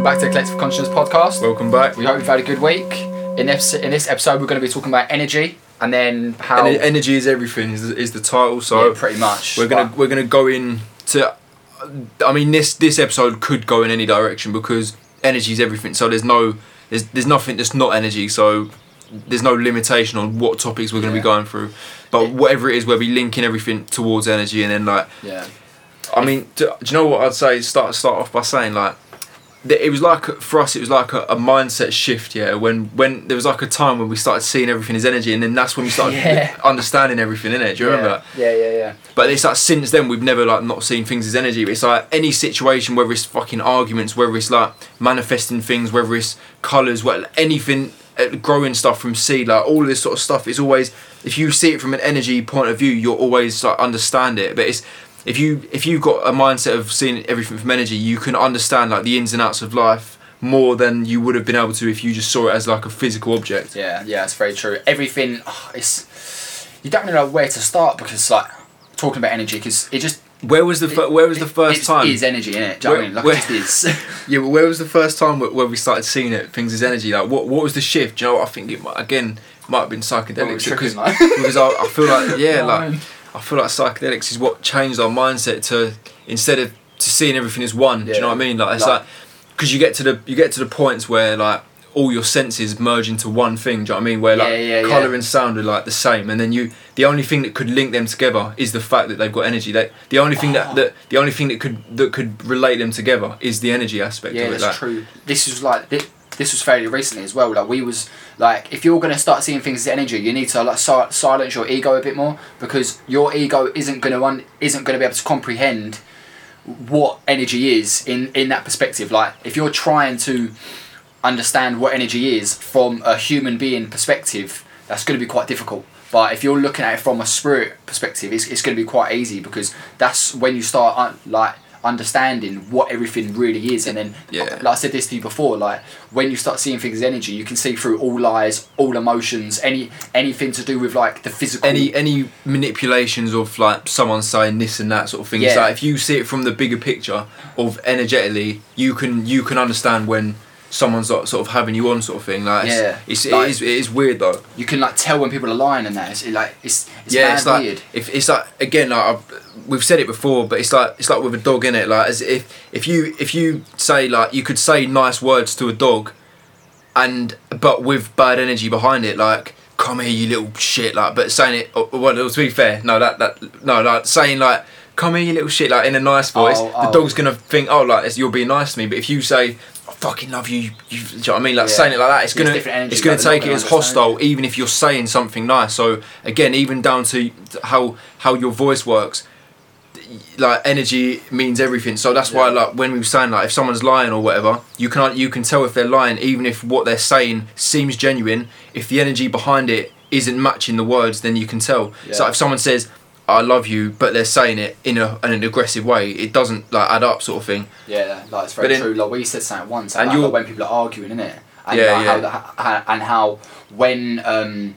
welcome back to the Collective Consciousness podcast. Welcome back. We hope you've had a good week. In this, in this episode, we're going to be talking about energy and then how. Ener- energy is everything is, is the title. So yeah, pretty much. we're gonna But- we're gonna go in to. I mean, this this episode could go in any direction because energy is everything. So there's no there's there's nothing that's not energy. So there's no limitation on what topics we're gonna Yeah. be going through. But whatever it is, we'll be linking everything towards energy, and then like yeah. I mean, do, do you know what I'd say? Start start off by saying like, it was like for us, it was like a, a mindset shift. Yeah, when when there was like a time when we started seeing everything as energy, and then that's when we started Yeah. understanding everything in it. Do you remember? that? Yeah, yeah, yeah. But it's like since then we've never like not seen things as energy. But it's like any situation, whether it's fucking arguments, whether it's like manifesting things, whether it's colours, well anything, uh, growing stuff from seed, like all of this sort of stuff. is always if you see it from an energy point of view, you'll always like understand it. But it's if you if you've got a mindset of seeing everything from energy, you can understand like the ins and outs of life more than you would have been able to if you just saw it as like a physical object. Yeah, yeah, it's very true. Everything, oh, it's you don't really know where to start because like talking about energy because it just Where was the fir- where was the first it time? is energy in it. Do you know what I Where- mean? Like where- it just is. Yeah, but where was the first time where, where we started seeing it, things as energy? Like, what what was the shift? Do you know what I think it might, again might have been psychedelics because, because I, I feel like yeah, like I feel like psychedelics is what changed our mindset to instead of to seeing everything as one. Do you know what I mean? Like it's Like- like because you get to the you get to the points where like all your senses merge into one thing. Do you know what I mean? Where like Yeah, yeah, color yeah. and sound are like the same, and then you the only thing that could link them together is the fact that they've got energy. That the only thing Oh. that, ah. that the only thing that could that could relate them together is the energy aspect Yeah, of it. that's like, true. This is like this, this was fairly recently as well. Like we was like, if you're gonna start seeing things as energy, you need to like si- silence your ego a bit more because your ego isn't gonna un- isn't gonna be able to comprehend what energy is in in that perspective. Like if you're trying to understand what energy is from a human being perspective, that's to be quite difficult. But if you're looking at it from a spirit perspective, it's, it's going to be quite easy because that's when you start like understanding what everything really is. And then, Yeah. like I said this to you before, like when you start seeing things as energy, you can see through all lies, all emotions, any anything to do with like the physical. any any manipulations of like someone saying this and that sort of thing. It's Yeah. like if you see it from the bigger picture of energetically, you can you can understand when someone's like, sort of having you on sort of thing. Like it's, Yeah. it's, Like- it is it is weird though. you can like tell when people are lying and that. It's like it's it's yeah, it's like weird. if it's like again like I've, we've said it before, but it's like it's like with a dog in it. Like as if if you if you say like you could say nice words to a dog, and but with bad energy behind it, like come here you little shit, like but saying it oh, well to be fair, no that that no like saying like come here you little shit like in a nice oh, voice, Oh, the oh. dog's gonna think oh like you're being nice to me, but if you say I fucking love you, you, you know what I mean? Like Yeah. saying it like that, it's gonna energy, it's gonna like, they're not take it as hostile even if you're saying something nice. So again, even down to how how your voice works, like energy means everything. So that's why like when we were saying like if someone's lying or whatever, you can you can tell if they're lying even if what they're saying seems genuine. If the energy behind it isn't matching the words, then you can tell. So if someone says I love you, but they're saying it in a in an aggressive way, it doesn't like add up, sort of thing. Yeah, like it's very But then- true. Like we said something once, And you're- like, when people are arguing, innit? And Yeah, like, yeah. How the, how, and how when um,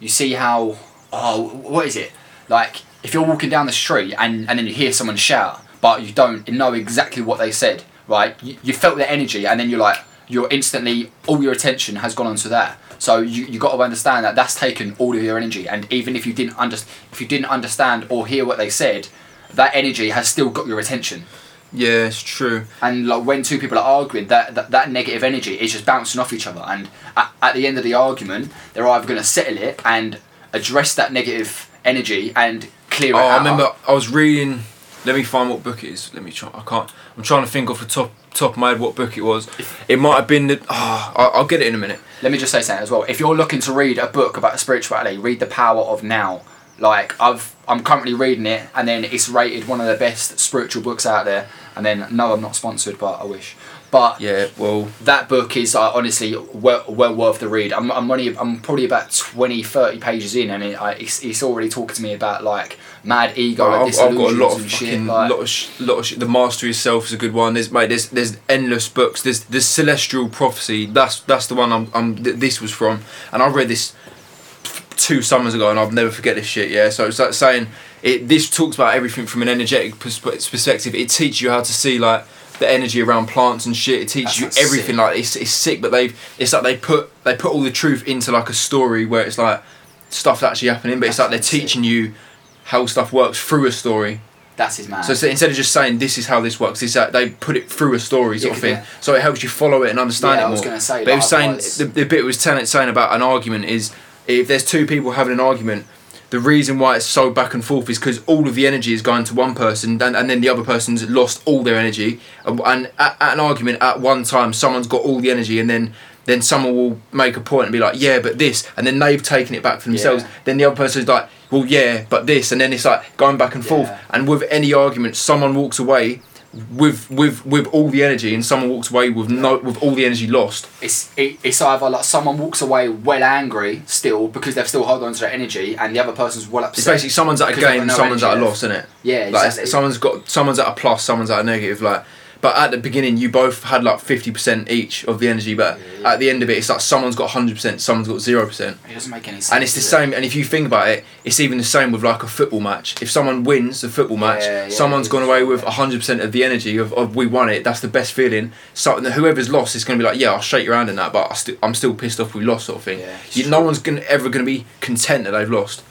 you see how oh what is it like if you're walking down the street and and then you hear someone shout, but you don't know exactly what they said, right? You, you felt their energy, and then you're like you're instantly all your attention has gone onto that. So you you got to understand that that's taken all of your energy, and even if you didn't under, if you didn't understand or hear what they said, that energy has still got your attention Yeah, it's true. and like when two people are arguing that that, that negative energy is just bouncing off each other and at, at the end of the argument they're either going to settle it and address that negative energy and clear Oh, it out I remember I was reading. Let me find what book it is. Let me try. I can't. I'm trying to think off the top top of my head what book it was. It might have been the. Oh, I'll, I'll get it in a minute. let me just say something as well if you're looking to read a book about spirituality read the power of now like i've i'm currently reading it and then it's rated one of the best spiritual books out there and then no i'm not sponsored but i wish but Yeah. Well. that book is uh, honestly well, well worth the read. I'm, I'm only I'm probably about 20, 30 pages in, and it, I, it's, it's already talking to me about like mad ego, I've, I've got a lot of shit. fucking Like, lot of sh- lot of sh- the mastery of self is a good one. There's mate, there's there's endless books. There's there's Celestine Prophecy. That's that's the one I'm, I'm th- this was from, and I read this two summers ago, and I'll never forget this shit. Yeah, so it's like saying it. This talks about everything from an energetic persp- perspective. It teaches you how to see like the energy around plants and shit. It teaches That's you everything. sick. Like it's, it's sick, but they've it's like they put they put all the truth into like a story where it's like stuff that's actually happening, but it's like they're That's sick. teaching you how stuff works through a story. That's his man. So, so instead of just saying this is how this works, this uh, they put it through a story sort Yeah, of thing. yeah. So it helps you follow it and understand Yeah, it I more. was gonna say, but it was saying the, the bit it was telling, saying about an argument is if there's two people having an argument, the reason why it's so back and forth is because all of the energy is going to one person, and, and then the other person's lost all their energy. And, and at, at an argument, at one time, someone's got all the energy, and then then someone will make a point and be like, yeah, but this, and then they've taken it back for themselves. Yeah. Then the other person's like, well, yeah, but this, and then it's like going back and forth. And with any argument, someone walks away with with with all the energy, and someone walks away with no with all the energy lost. it's it, it's either like someone walks away well angry still because they've still held on to their energy, and the other person's well upset. It's basically someone's at a gain, no someone's at a loss, isn't it? Yeah, Like someone's got someone's at a plus, someone's at a negative. Like, but at the beginning, you both had like fifty percent each of the energy, but Yeah, yeah. at the end of it, it's like someone's got hundred percent, someone's got zero percent. It doesn't make any sense. And it's the does it? same. And if you think about it, it's even the same with like a football match. If someone wins the football match, Yeah, someone's gone away with hundred percent of the energy of, of we won it. That's the best feeling. So whoever's lost is going to be like, yeah, I'll shake your hand in that, but I sti- I'm still pissed off we lost, sort of thing. Yeah, you, no one's gonna, ever going to be content that they've lost.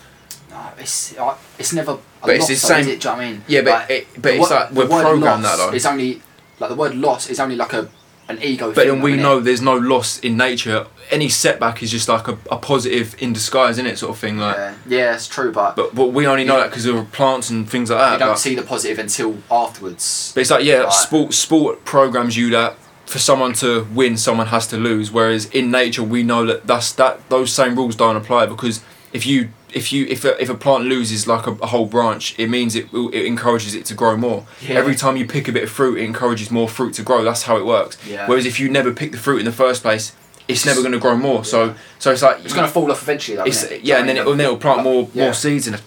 No, it's it's never. A But it's the same- it? Do you know what I mean? Yeah, but Like, it, but it's wo- like we're programmed that though. It's only like the word loss is only like a an ego. But thing, then we isn't it? know there's no loss in nature. Any setback is just like a, a positive in disguise, isn't it? Sort of thing. Like, Yeah, yeah, it's true, but, but but we only know Yeah. that because of plants and things like that. you don't but- see the positive until afterwards. But it's like yeah, Right. sport sport programs you that for someone to win, someone has to lose. Whereas in nature, we know that that's that those same rules don't apply because if you if you if a, if a plant loses like a, a whole branch, it means it it encourages it to grow more. Yeah. Every time you pick a bit of fruit, it encourages more fruit to grow. That's how it works. Yeah. Whereas if you never pick the fruit in the first place, it's never going to grow more. Yeah. So so it's like It's gonna fall off eventually, though. it's, it? yeah, and then it, and then it'll plant more more seeds in it.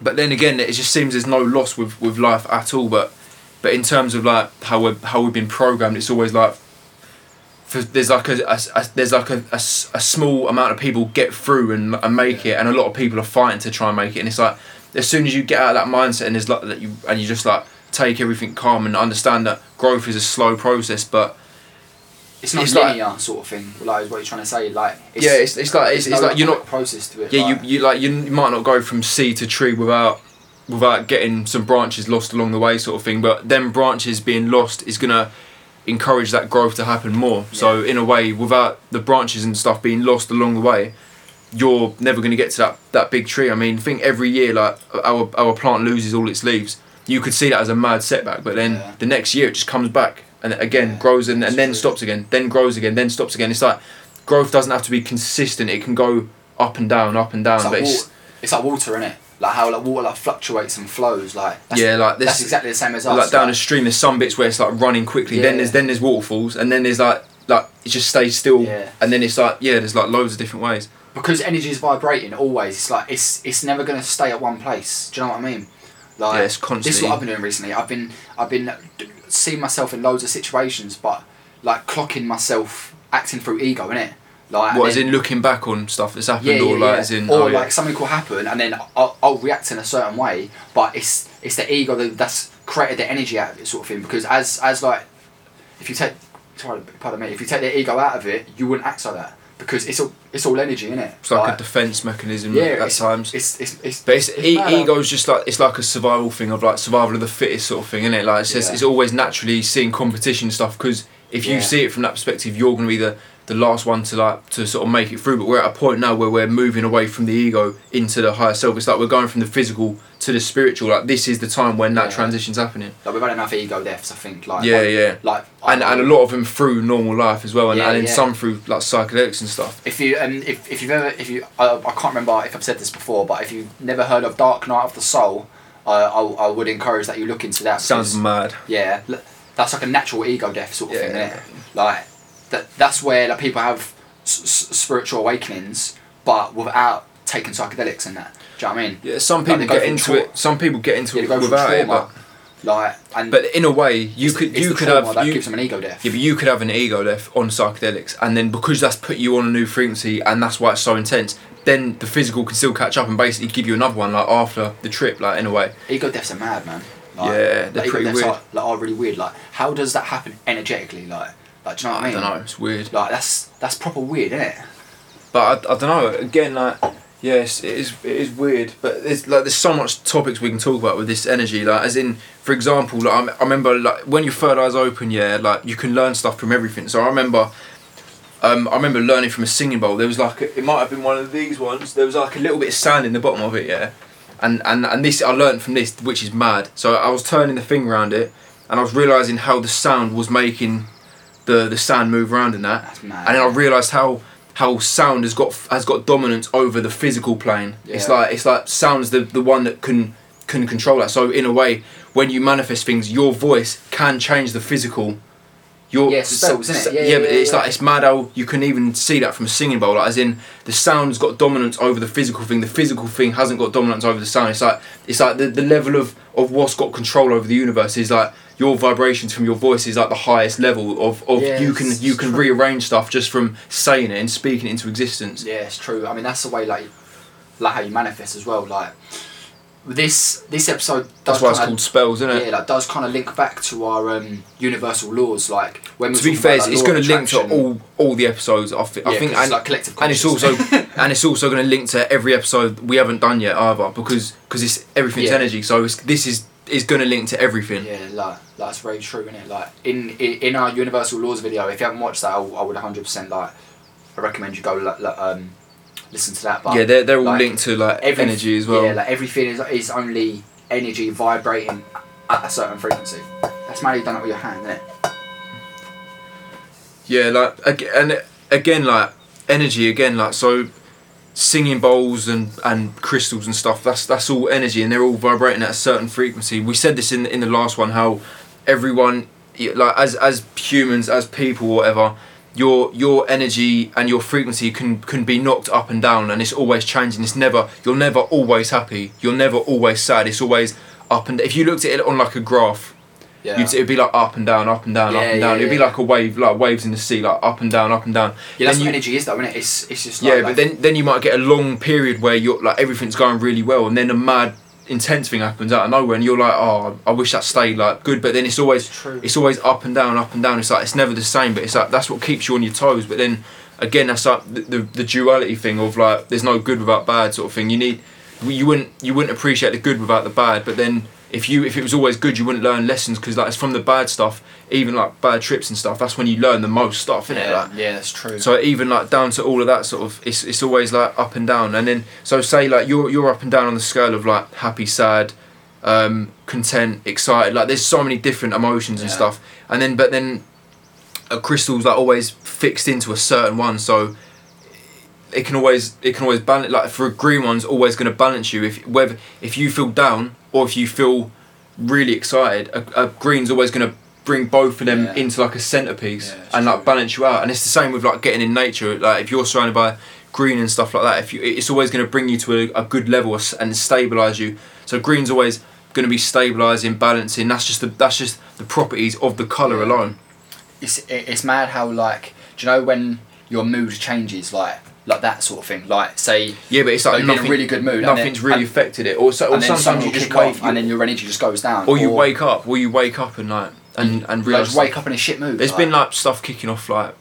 But then again, it just seems there's no loss with, with life at all. But but in terms of like how we how we've been programmed, it's always like for, there's like a, a- a- there's like a, a a small amount of people get through and, and make it, and a lot of people are fighting to try and make it. And it's like as soon as you get out of that mindset and there's like that you and you just like take everything calm and understand that growth is a slow process, but It's not it's like- linear sort of thing. Like is what you're trying to say. Like it's, yeah, it's, it's like it's, it's no like you're not process to it. Yeah, you, you like you might not go from sea to tree without without getting some branches lost along the way, sort of thing. But them branches being lost is gonna encourage that growth to happen more. So in a way, without the branches and stuff being lost along the way, you're never gonna get to that that big tree. I mean, think every year like our our plant loses all its leaves. You could see that as a mad setback, but then Yeah. the next year it just comes back and again Yeah, grows and, and then true. stops again, then grows again, then stops again. It's like growth doesn't have to be consistent. It can go up and down, up and down. It's but like, it's, water, it's like water, innit? Like how like water like fluctuates and flows. Like that's, yeah, like this that's exactly the same as us. like down a stream. There's some bits where it's like running quickly. Then Yeah. there's then there's waterfalls, and then there's like like it just stays still. Yeah. And then it's like yeah, there's like loads of different ways. because energy is vibrating always. It's like it's it's never gonna stay at one place. Do you know what I mean? Like Yeah, it's This is what I've been doing recently. I've been I've been seeing myself in loads of situations, but like clocking myself acting through ego, innit? Like What as in looking back on stuff that's happened, yeah, or yeah, like yeah. as in or oh, like something will happen and then I'll, I'll react in a certain way, but it's it's the ego that, that's created the energy out of it, sort of thing. Because as as like, if you take sorry, pardon me, if you take the ego out of it, you wouldn't act like that because it's all it's all energy, innit? it's like, a defense mechanism yeah, at it's- times. It's it's it's. but it's, e- mad, ego's um, just like it's like a survival thing of like survival of the fittest sort of thing, isn't it? Like it's Yeah. it's always naturally seeing competition stuff because if you Yeah. see it from that perspective, you're gonna be the the last one to like to sort of make it through. But we're at a point now where we're moving away from the ego into the higher self. It's like we're going from the physical to the spiritual. Like this is the time when that Yeah. transition's happening. Like we've had enough ego deaths, I think. Like Yeah, like, yeah. Like And, and a lot of them through normal life as well, and, Yeah, and then yeah. some through like psychedelics and stuff. If you um, if, if you've ever if you I, I can't remember if I've said this before, but if you've never heard of Dark Night of the Soul, uh, I I would encourage that you look into that. Sounds because- mad. Yeah, that's like a natural ego death sort of thing? Like that. That's where like people have s- spiritual awakenings, but without taking psychedelics and that. Do you know what I mean? Yeah, some people go get into trauma. it. Some people get into Yeah, it they go through without it, but Like and but in a way, you could you could have that you, gives them an ego death. Yeah, but you could have an ego death on psychedelics, and then because that's put you on a new frequency, and that's why it's so intense. Then the physical can still catch up and basically give you another one, like after the trip, like in a way. Ego deaths are mad, man. Like, Yeah, they're like, pretty weird. Like, like, are really weird. Like, how does that happen energetically? Like, like, do you know what I I mean? don't know. It's weird. Like, that's that's proper weird, isn't it? But I, I don't know. Again, like yes, it is it is weird. But there's like there's so much topics we can talk about with this energy. Like as in, for example, like I'm- I remember like when your third eye's open, yeah, like you can learn stuff from everything. So I remember. Um, I remember learning from a singing bowl. There was like a, it might have been one of these ones. There was like a little bit of sand in the bottom of it, yeah. And and and this I learned from this, which is mad. So I was turning the thing around it, and I was realizing how the sound was making the the sand move around in that. That's mad. And then I realised how how sound has got has got dominance over the physical plane. It's like it's like sound's the the one that can can control that. So in a way, when you manifest things, your voice can change the physical. Your Yeah, spells, innit? Yeah, yeah, yeah, but yeah, it's yeah. like it's mad how you can even see that from a singing bowl. Like, as in the sound's got dominance over the physical thing. The physical thing hasn't got dominance over the sound. It's like it's like the, the level of of what's got control over the universe is like your vibrations from your voice is like the highest level of, of Yeah, you can you can true. rearrange stuff just from saying it and speaking it into existence. Yeah, it's true. I mean, that's the way like like how you manifest as well. Like this this episode does That's why it's called spells, isn't it? Yeah, like does kind of link back to our um, universal laws. Like when to be fair, about, it's, going to link to all all the episodes. I, I Yeah, think, 'cause it's and, like collective and it's also and it's also going to link to every episode we haven't done yet either because because it's everything's Yeah. energy. So it's, this is is going to link to everything. Yeah, like that's very true, isn't it? Like in, in in our universal laws video, if you haven't watched that, I, I would hundred percent like. I recommend you go like, like, um, listen to that. But Yeah, they're they're all like, linked to like every- energy as well. Yeah, like everything is is only energy vibrating at a certain frequency. That's mad. You done it with your hand, isn't it? Yeah, like and again, like energy again, like so, singing bowls and and crystals and stuff. That's that's all energy, and they're all vibrating at a certain frequency. We said this in in the last one how everyone, like as as humans, as people, whatever. Your your energy and your frequency can can be knocked up and down, and it's always changing. It's never you're never always happy. You're never always sad. It's always up and. If you looked at it on like a graph, Yeah. You'd, it'd be like up and down, up and down, up and down. yeah, it'd be like a wave, like waves in the sea, like up and down, up and down. yeah, that's you- energy is, though, isn't it? It's it's just like, yeah, like, but then then you might get a long period where you're like everything's going really well, and then a mad, intense thing happens out of nowhere, and you're like, oh, I wish that stayed like good. But then it's always It's true. it's always up and down, up and down. It's like it's never the same, but it's like that's what keeps you on your toes. But then again, that's like the the, the duality thing of like there's no good without bad sort of thing. You need you wouldn't you wouldn't appreciate the good without the bad, but then. If you if it was always good, you wouldn't learn lessons because like it's from the bad stuff, even like bad trips and stuff. That's when you learn the most stuff, innit? yeah, Like, yeah, that's true. so even like down to all of that sort of, it's it's always like up and down. And then so say like you're you're up and down on the scale of like happy, sad, um, content, excited. Like there's so many different emotions and Yeah. stuff. And then but then a crystal's like always fixed into a certain one. So it can always it can always balance. Like for a green one's always going to balance you. If whether if you feel down or if you feel really excited, a, a green's always going to bring both of them Yeah. into like a centerpiece Yeah, and like true. balance you out. And it's the same with like getting in nature. Like if you're surrounded by green and stuff like that, if you, it's always going to bring you to a, a good level and stabilize you. So green's always going to be stabilizing, balancing. That's just the that's just the properties of the color alone. it's it's mad how like do you know when your mood changes like like that sort of thing like say Yeah, but it's like like you're in a really good mood nothing's then- really and- affected it. Or, so, or and sometimes suddenly you just kick wake off and then your energy just goes down or you wake up, or you wake up and like and and like, realize just wake up in a shit mood There's like, been like stuff kicking off like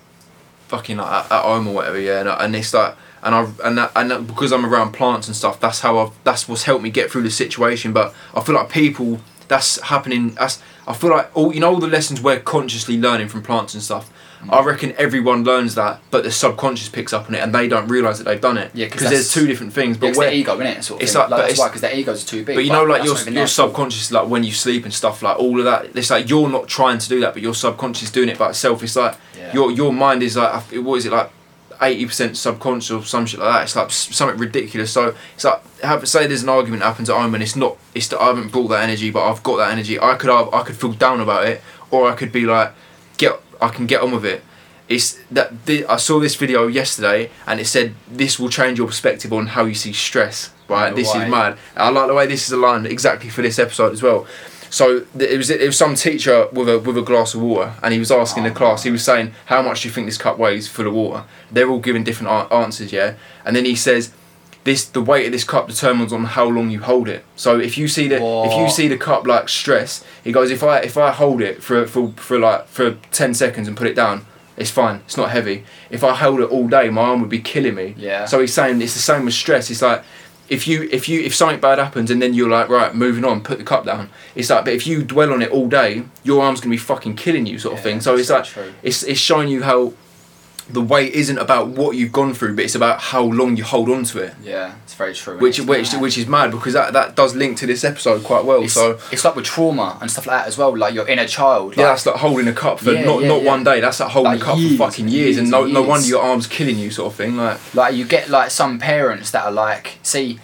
fucking like at, at home or whatever, yeah, and, and it's like and I and that, and that, because I'm around plants and stuff, that's how I've that's what's helped me get through the situation. But I feel like people that's happening. That's I feel like all you know all the lessons we're consciously learning from plants and stuff. I reckon everyone learns that, but the subconscious picks up on it and they don't realise that they've done it. Yeah, 'cause because there's two different things. But it's where, their ego in it sort of it's thing. like- but that's it's- why because their egos are too big but you know, like your your subconscious, like when you sleep and stuff, like all of that. It's like you're not trying to do that, but your subconscious is doing it by itself. It's like Yeah. your your mind is like what is it like eighty percent subconscious or some shit like that. It's like something ridiculous. So it's like have say there's an argument that happens at home and it's not it's that I haven't brought that energy, but I've got that energy. I could have, I could feel down about it, or I could be like get I can get on with it. It's that the, I saw this video yesterday and it said this will change your perspective on how you see stress. Right, No this way. is mad. I like the way this is aligned exactly for this episode as well. So th- it was it was some teacher with a with a glass of water, and he was asking the Oh. class. He was saying, "How much do you think this cup weighs full of water?" They're all giving different a- answers, yeah. And then he says, this the weight of this cup determines on how long you hold it. So if you see the if you see the cup like stress, he goes if I if I hold it for for for like for ten seconds and put it down, it's fine. It's not heavy. If I held it all day, my arm would be killing me. Yeah. So he's saying it's the same with stress. It's like if you if you if something bad happens and then you're like right moving on, put the cup down. It's like but if you dwell on it all day, your arm's gonna be fucking killing you sort of Yeah, thing. So it's like true. it's it's showing you how the weight isn't about what you've gone through, but it's about how long you hold on to it. Yeah, it's very true. Which which mad. which is mad because that, that does link to this episode quite well. it's, so it's like with trauma and stuff like that as well. Like your inner child. yeah, that's like holding a cup for Yeah, not yeah, not yeah. one day. That's like holding Like a cup years for fucking years, years and no and no years. wonder your arms killing you, sort of thing. Like like you get like some parents that are like see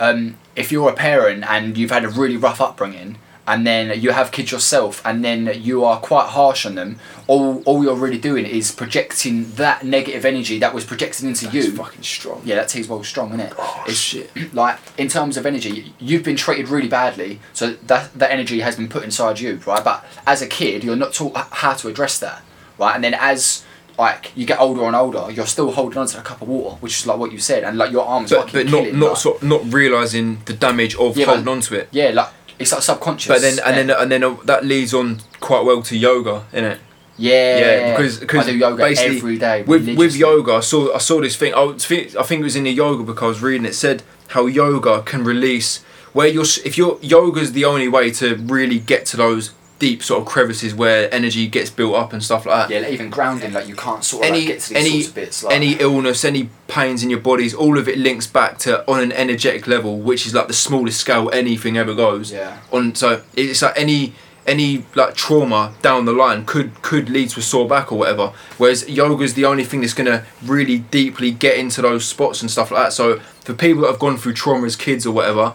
um, if you're a parent and you've had a really rough upbringing and then you have kids yourself and then you are quite harsh on them all all you're really doing is projecting that negative energy that was projected into that's you fucking strong. yeah that tea's well strong isn't it Oh it's shit. like in terms of energy you've been treated really badly so that that energy has been put inside you right but as a kid you're not taught how to address that right and then as like you get older and older you're still holding on to a cup of water which is like what you said and like your arms But fucking but not killing, not like- sort not realizing the damage of Yeah, but- holding on to it. yeah like it's like subconscious But then and yeah. then and then uh, that leads on quite well to yoga, innit? yeah Yeah, because because I do yoga basically every day with with yoga, I saw I saw this thing. I think I think it was in the yoga book I was reading. It said how yoga can release where you're if you're yoga's the only way to really get to those deep sort of crevices where energy gets built up and stuff like that. yeah like even grounding like you can't sort of Any like, get to these any sorts of bits like any illness, any pains in your bodies, all of it links back to on an energetic level, which is like the smallest scale anything ever goes. yeah On so it's like any any like trauma down the line could could lead to a sore back or whatever. Whereas yoga is the only thing that's gonna really deeply get into those spots and stuff like that. So for people that have gone through trauma as kids or whatever,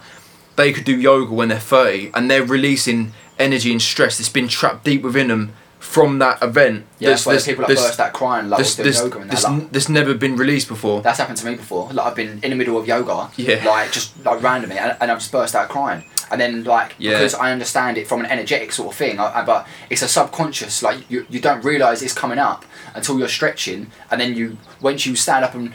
they could do yoga when they're thirty and they're releasing energy and stress that's been trapped deep within them from that event. yeah that's why There's- people that there's- burst out crying like there's- there's- yoga and that there's like, never been released before. That's happened to me before. Like I've been in the middle of yoga, Yeah. like just like randomly, and, and I've just burst out crying. And then like Yeah. because I understand it from an energetic sort of thing, I, I, but it's a subconscious. Like you, you don't realize it's coming up until you're stretching, and then you once you stand up and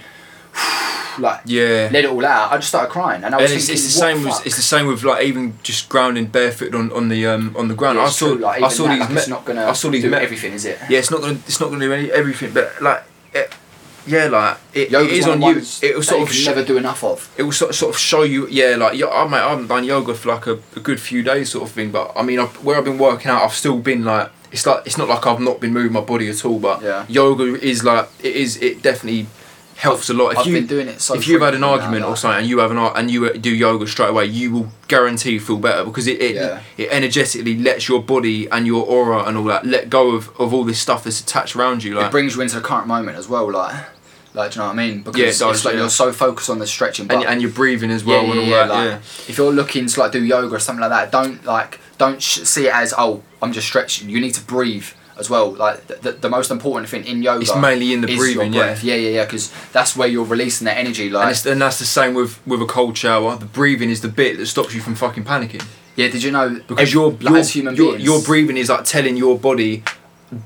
like Yeah. let it all out, I just started crying, and I and was it's, thinking, it's the same the with it's the same with like even just grounding barefoot on, on the um on the ground. Yeah, I saw true, like, I saw that, these like, me- it's not gonna I saw these do me- everything, is it? Yeah, it's not gonna it's not gonna do any everything, but like it, yeah, like it, it is on you. It will sort of sh- never do enough of. it will sort of, sort of show you yeah like yo- I mate, I haven't done yoga for like a, a good few days sort of thing, but I mean I've, where I've been working out, I've still been like it's like it's not like I've not been moving my body at all, but Yeah. yoga is like it is it definitely helps a lot. If I've you been doing it so. if you've had an frequently now, argument or something and you have an and you uh, do yoga straight away, you will guarantee feel better because it it, Yeah. it energetically lets your body and your aura and all that let go of, of all this stuff that's attached around you. it brings you into the current moment as well, like. Like, do you know what I mean? Because Yeah, it does, it's like yeah. you're so focused on the stretching, and, and your breathing as well yeah, and all that. like, yeah. If you're looking to like do yoga or something like that, don't like don't sh- see it as oh I'm just stretching. You need to breathe as well. Like the, the, the most important thing in yoga It's mainly in the breathing, yeah. breath. Yeah, yeah, yeah. Because that's where you're releasing that energy. And, Like it's, and that's the same with, with a cold shower. The breathing is the bit that stops you from fucking panicking. yeah, did you know? Because your like, your, human your, beings, your breathing is like telling your body,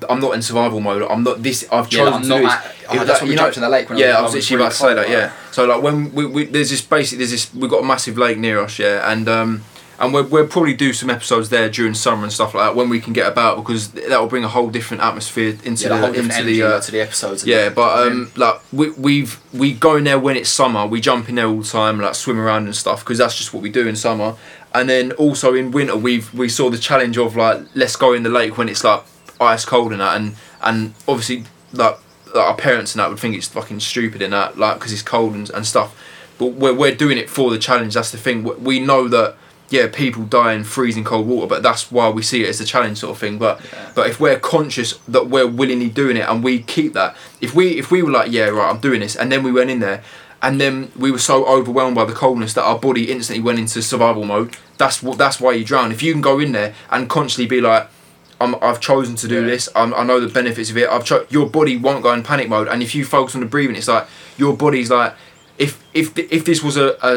I'm not in survival mode. I'm not this. I've Yeah, chosen I'm to not do this. at- oh, that's we you know- jumped in the lake when I yeah, was- I I was literally about to say that. cold, Yeah. So like when we, we there's this basically there's this we've got a massive lake near us. Yeah, and um and we'll, we'll probably do some episodes there during summer and stuff like that when we can get about because that will bring a whole different atmosphere into yeah, the into the uh, the episodes. yeah, but Do you know what I um, mean? like we we've we go in there when it's summer. We jump in there all the time, like swim around and stuff, because that's just what we do in summer. And then also in winter, we've we saw the challenge of like let's go in the lake when it's like ice cold and that, and and obviously like, like our parents and that would think it's fucking stupid and that, like because it's cold and, and stuff. But we're we're doing it for the challenge. That's the thing. We know that. Yeah, people die in freezing cold water, but that's why we see it as a challenge sort of thing. But Yeah. but if we're conscious that we're willingly doing it and we keep that, if we if we were like, yeah, right, I'm doing this, and then we went in there, and then we were so overwhelmed by the coldness that our body instantly went into survival mode. That's what that's why you drown. If you can go in there and consciously be like, I'm, I've chosen to do Yeah. this. I'm, I know the benefits of it. I've cho- your body won't go in panic mode, and if you focus on the breathing, it's like your body's like, if if if this was a a,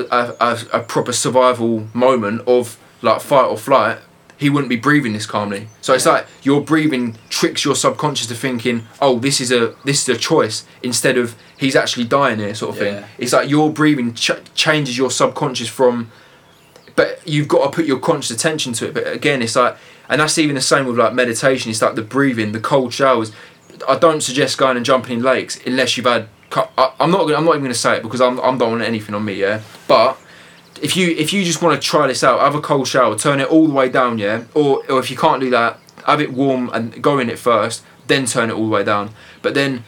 a, a, proper survival moment of like fight or flight, he wouldn't be breathing this calmly. So it's Yeah. like your breathing tricks your subconscious to thinking, oh, this is a this is a choice instead of he's actually dying here, sort of Yeah. thing. It's like your breathing ch- changes your subconscious from, but you've got to put your conscious attention to it. But again, it's like, and that's even the same with like meditation. It's like the breathing, the cold showers. I don't suggest going and jumping in lakes unless you've had. I, I'm not. gonna- I'm not even going to say it because I'm. I'm don't want anything on me. Yeah, but if you if you just want to try this out, have a cold shower, turn it all the way down, yeah. Or or if you can't do that, have it warm and go in it first, then turn it all the way down. But then,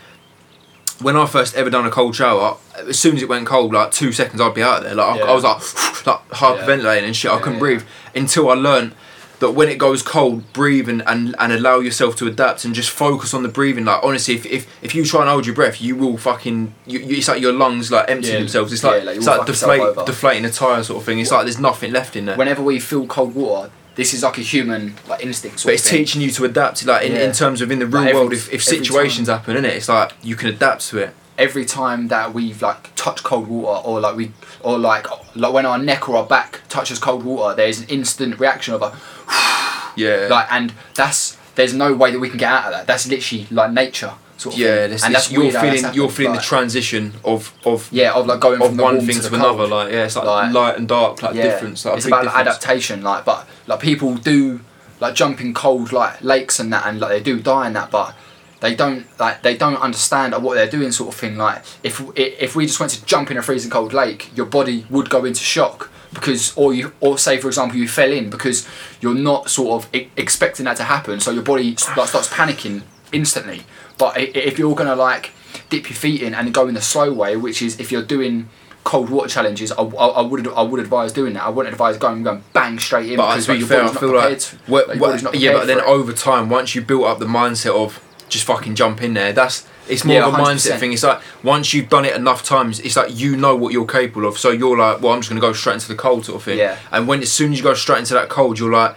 when I first ever done a cold shower, as soon as it went cold, like two seconds, I'd be out there. Like I, Yeah. I was like like hyperventilating and shit. I Yeah, couldn't yeah. breathe until I learnt that when it goes cold, breathe and, and, and allow yourself to adapt and just focus on the breathing. Like honestly, if, if, if you try and hold your breath, you will fucking. You, you, it's like your lungs like empty Yeah, themselves. It's yeah, like, like it's like deflate, deflating a tire sort of thing. It's like there's nothing left in there. Whenever we feel cold water, this is like a human like instinct. Sort but it's thing. teaching you to adapt. Like in, Yeah. in terms of in the real Like every- world, if, if situations happen, in it, it's like you can adapt to it. Every time that we've like touched cold water or like we or like like when our neck or our back touches cold water there's an instant reaction of a Yeah. like and that's there's no way that we can get out of that that's literally like nature sort of yeah, thing. this, and that's you're how that's feeling you're feeling the transition of of yeah of like going of from one thing to, to, the another. cold. Like yeah, it's like, Like- light and dark, like difference. Like it's about difference. adaptation like but like people do like jump in cold like lakes and that and like they do die in that but they don't like they don't understand uh, what they're doing sort of thing like if if we just went to jump in a freezing cold lake your body would go into shock because or you or say for example you fell in because you're not sort of expecting that to happen. So your body like, starts panicking instantly. But if you're gonna like dip your feet in and go in the slow way which is if you're doing cold water challenges I, I, I would I would advise doing that. I wouldn't advise going going bang straight in But because like, your fair, I body's not feel prepared. like, to- like, what- yeah, but then it. over time, once you built up the mindset of just fucking jump in there, that's it's more Yeah, of a mindset 100%. thing. It's like once you've done it enough times, it's like you know what you're capable of. So you're like, well, I'm just gonna go straight into the cold sort of thing. Yeah. And when as soon as you go straight into that cold, you're like,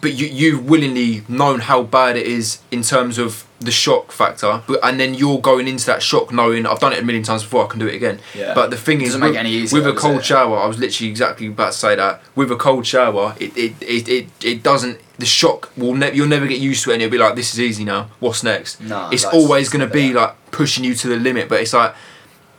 but you you've willingly known how bad it is in terms of the shock factor, but and then you're going into that shock knowing I've done it a million times before, I can do it again. Yeah. But the thing is, with, easier, with a cold shower, I was literally exactly about to say that. With a cold shower, it it, it, it, it doesn't. The shock will never. You'll never get used to it, and you'll be like, "This is easy now. What's next?" No, it's always to be like pushing you to the limit, but it's like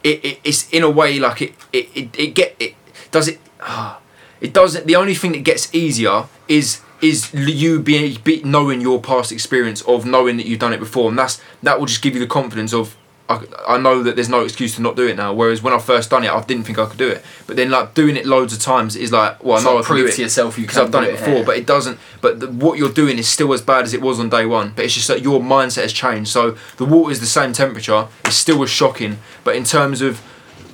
it, it it's in a way like it it, it, it get it does it ah, it doesn't the only thing that gets easier is is you being be knowing your past experience of knowing that you've done it before and that's that will just give you the confidence of I, I know that there's no excuse to not do it now whereas when I first done it I didn't think I could do it but then like doing it loads of times is like well I So know I can do prove it to yourself you because can I've done do it before, yeah. but it doesn't. But the, what you're doing is still as bad as it was on day one. But it's just that your mindset has changed. So the water is the same temperature. It's still as shocking, but in terms of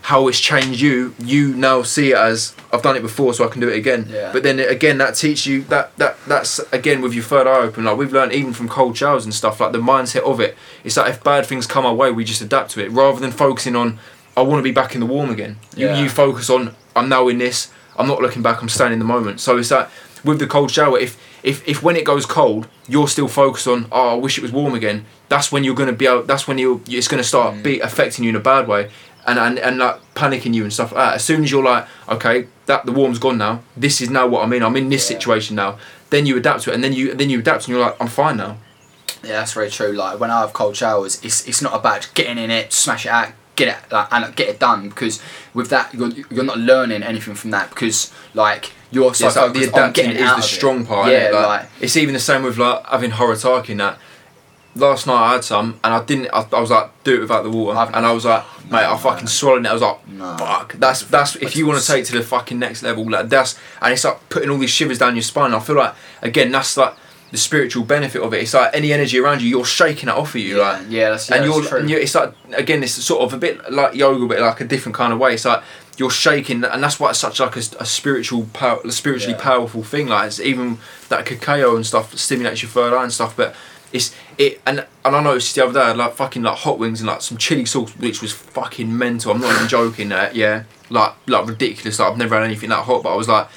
how it's changed you, you now see it as I've done it before, so I can do it again. Yeah. But then again, that teaches you that that that's again with your third eye open. Like we've learned even from cold showers and stuff. Like the mindset of it. It's like if bad things come our way, we just adapt to it rather than focusing on I want to be back in the warm again. You Yeah. you focus on I'm now in this. I'm not looking back. I'm staying in the moment. So it's that with the cold shower. If if if when it goes cold, you're still focused on oh I wish it was warm again. That's when you're gonna be out. That's when you it's gonna start mm. be affecting you in a bad way. And, and, and like panicking you and stuff like that. As soon as you're like, okay, that the warm's gone now. This is now what I'm in. I'm in this Yeah. situation now. Then you adapt to it, and then you then you adapt, and you're like, I'm fine now. Yeah, that's very true. Like when I have cold showers, it's it's not about getting in it, smash it out, get it like, and get it done. Because with that, you're, you're not learning anything from that. Because like you're so Yeah, like the adapting is the of it. strong part. Yeah, like, like it's even the same with like having horitaki and that. Last night I had some and I didn't. I, I was like, do it without the water, I've- and I was like, mate, I No, fucking no. swallowed it. I was like, No. fuck. That's that's if you want to take it to the fucking next level, like that's and it's like putting all these shivers down your spine. I feel like again that's like the spiritual benefit of it. It's like any energy around you, you're shaking it off of you, yeah, like yeah, that's, yeah, and that's you're, true. and you're, it's like again, it's sort of a bit like yoga, but like a different kind of way. It's like you're shaking, and that's why it's such like a, a spiritual, power, a spiritually Yeah. powerful thing. Like it's even that cacao and stuff stimulates your third eye and stuff. But it's it, and and I noticed the other day, I had like fucking like hot wings and like some chili sauce, which was fucking mental. I'm not even joking. Uh, yeah, like like ridiculous. Like I've never had anything that hot, but I was like.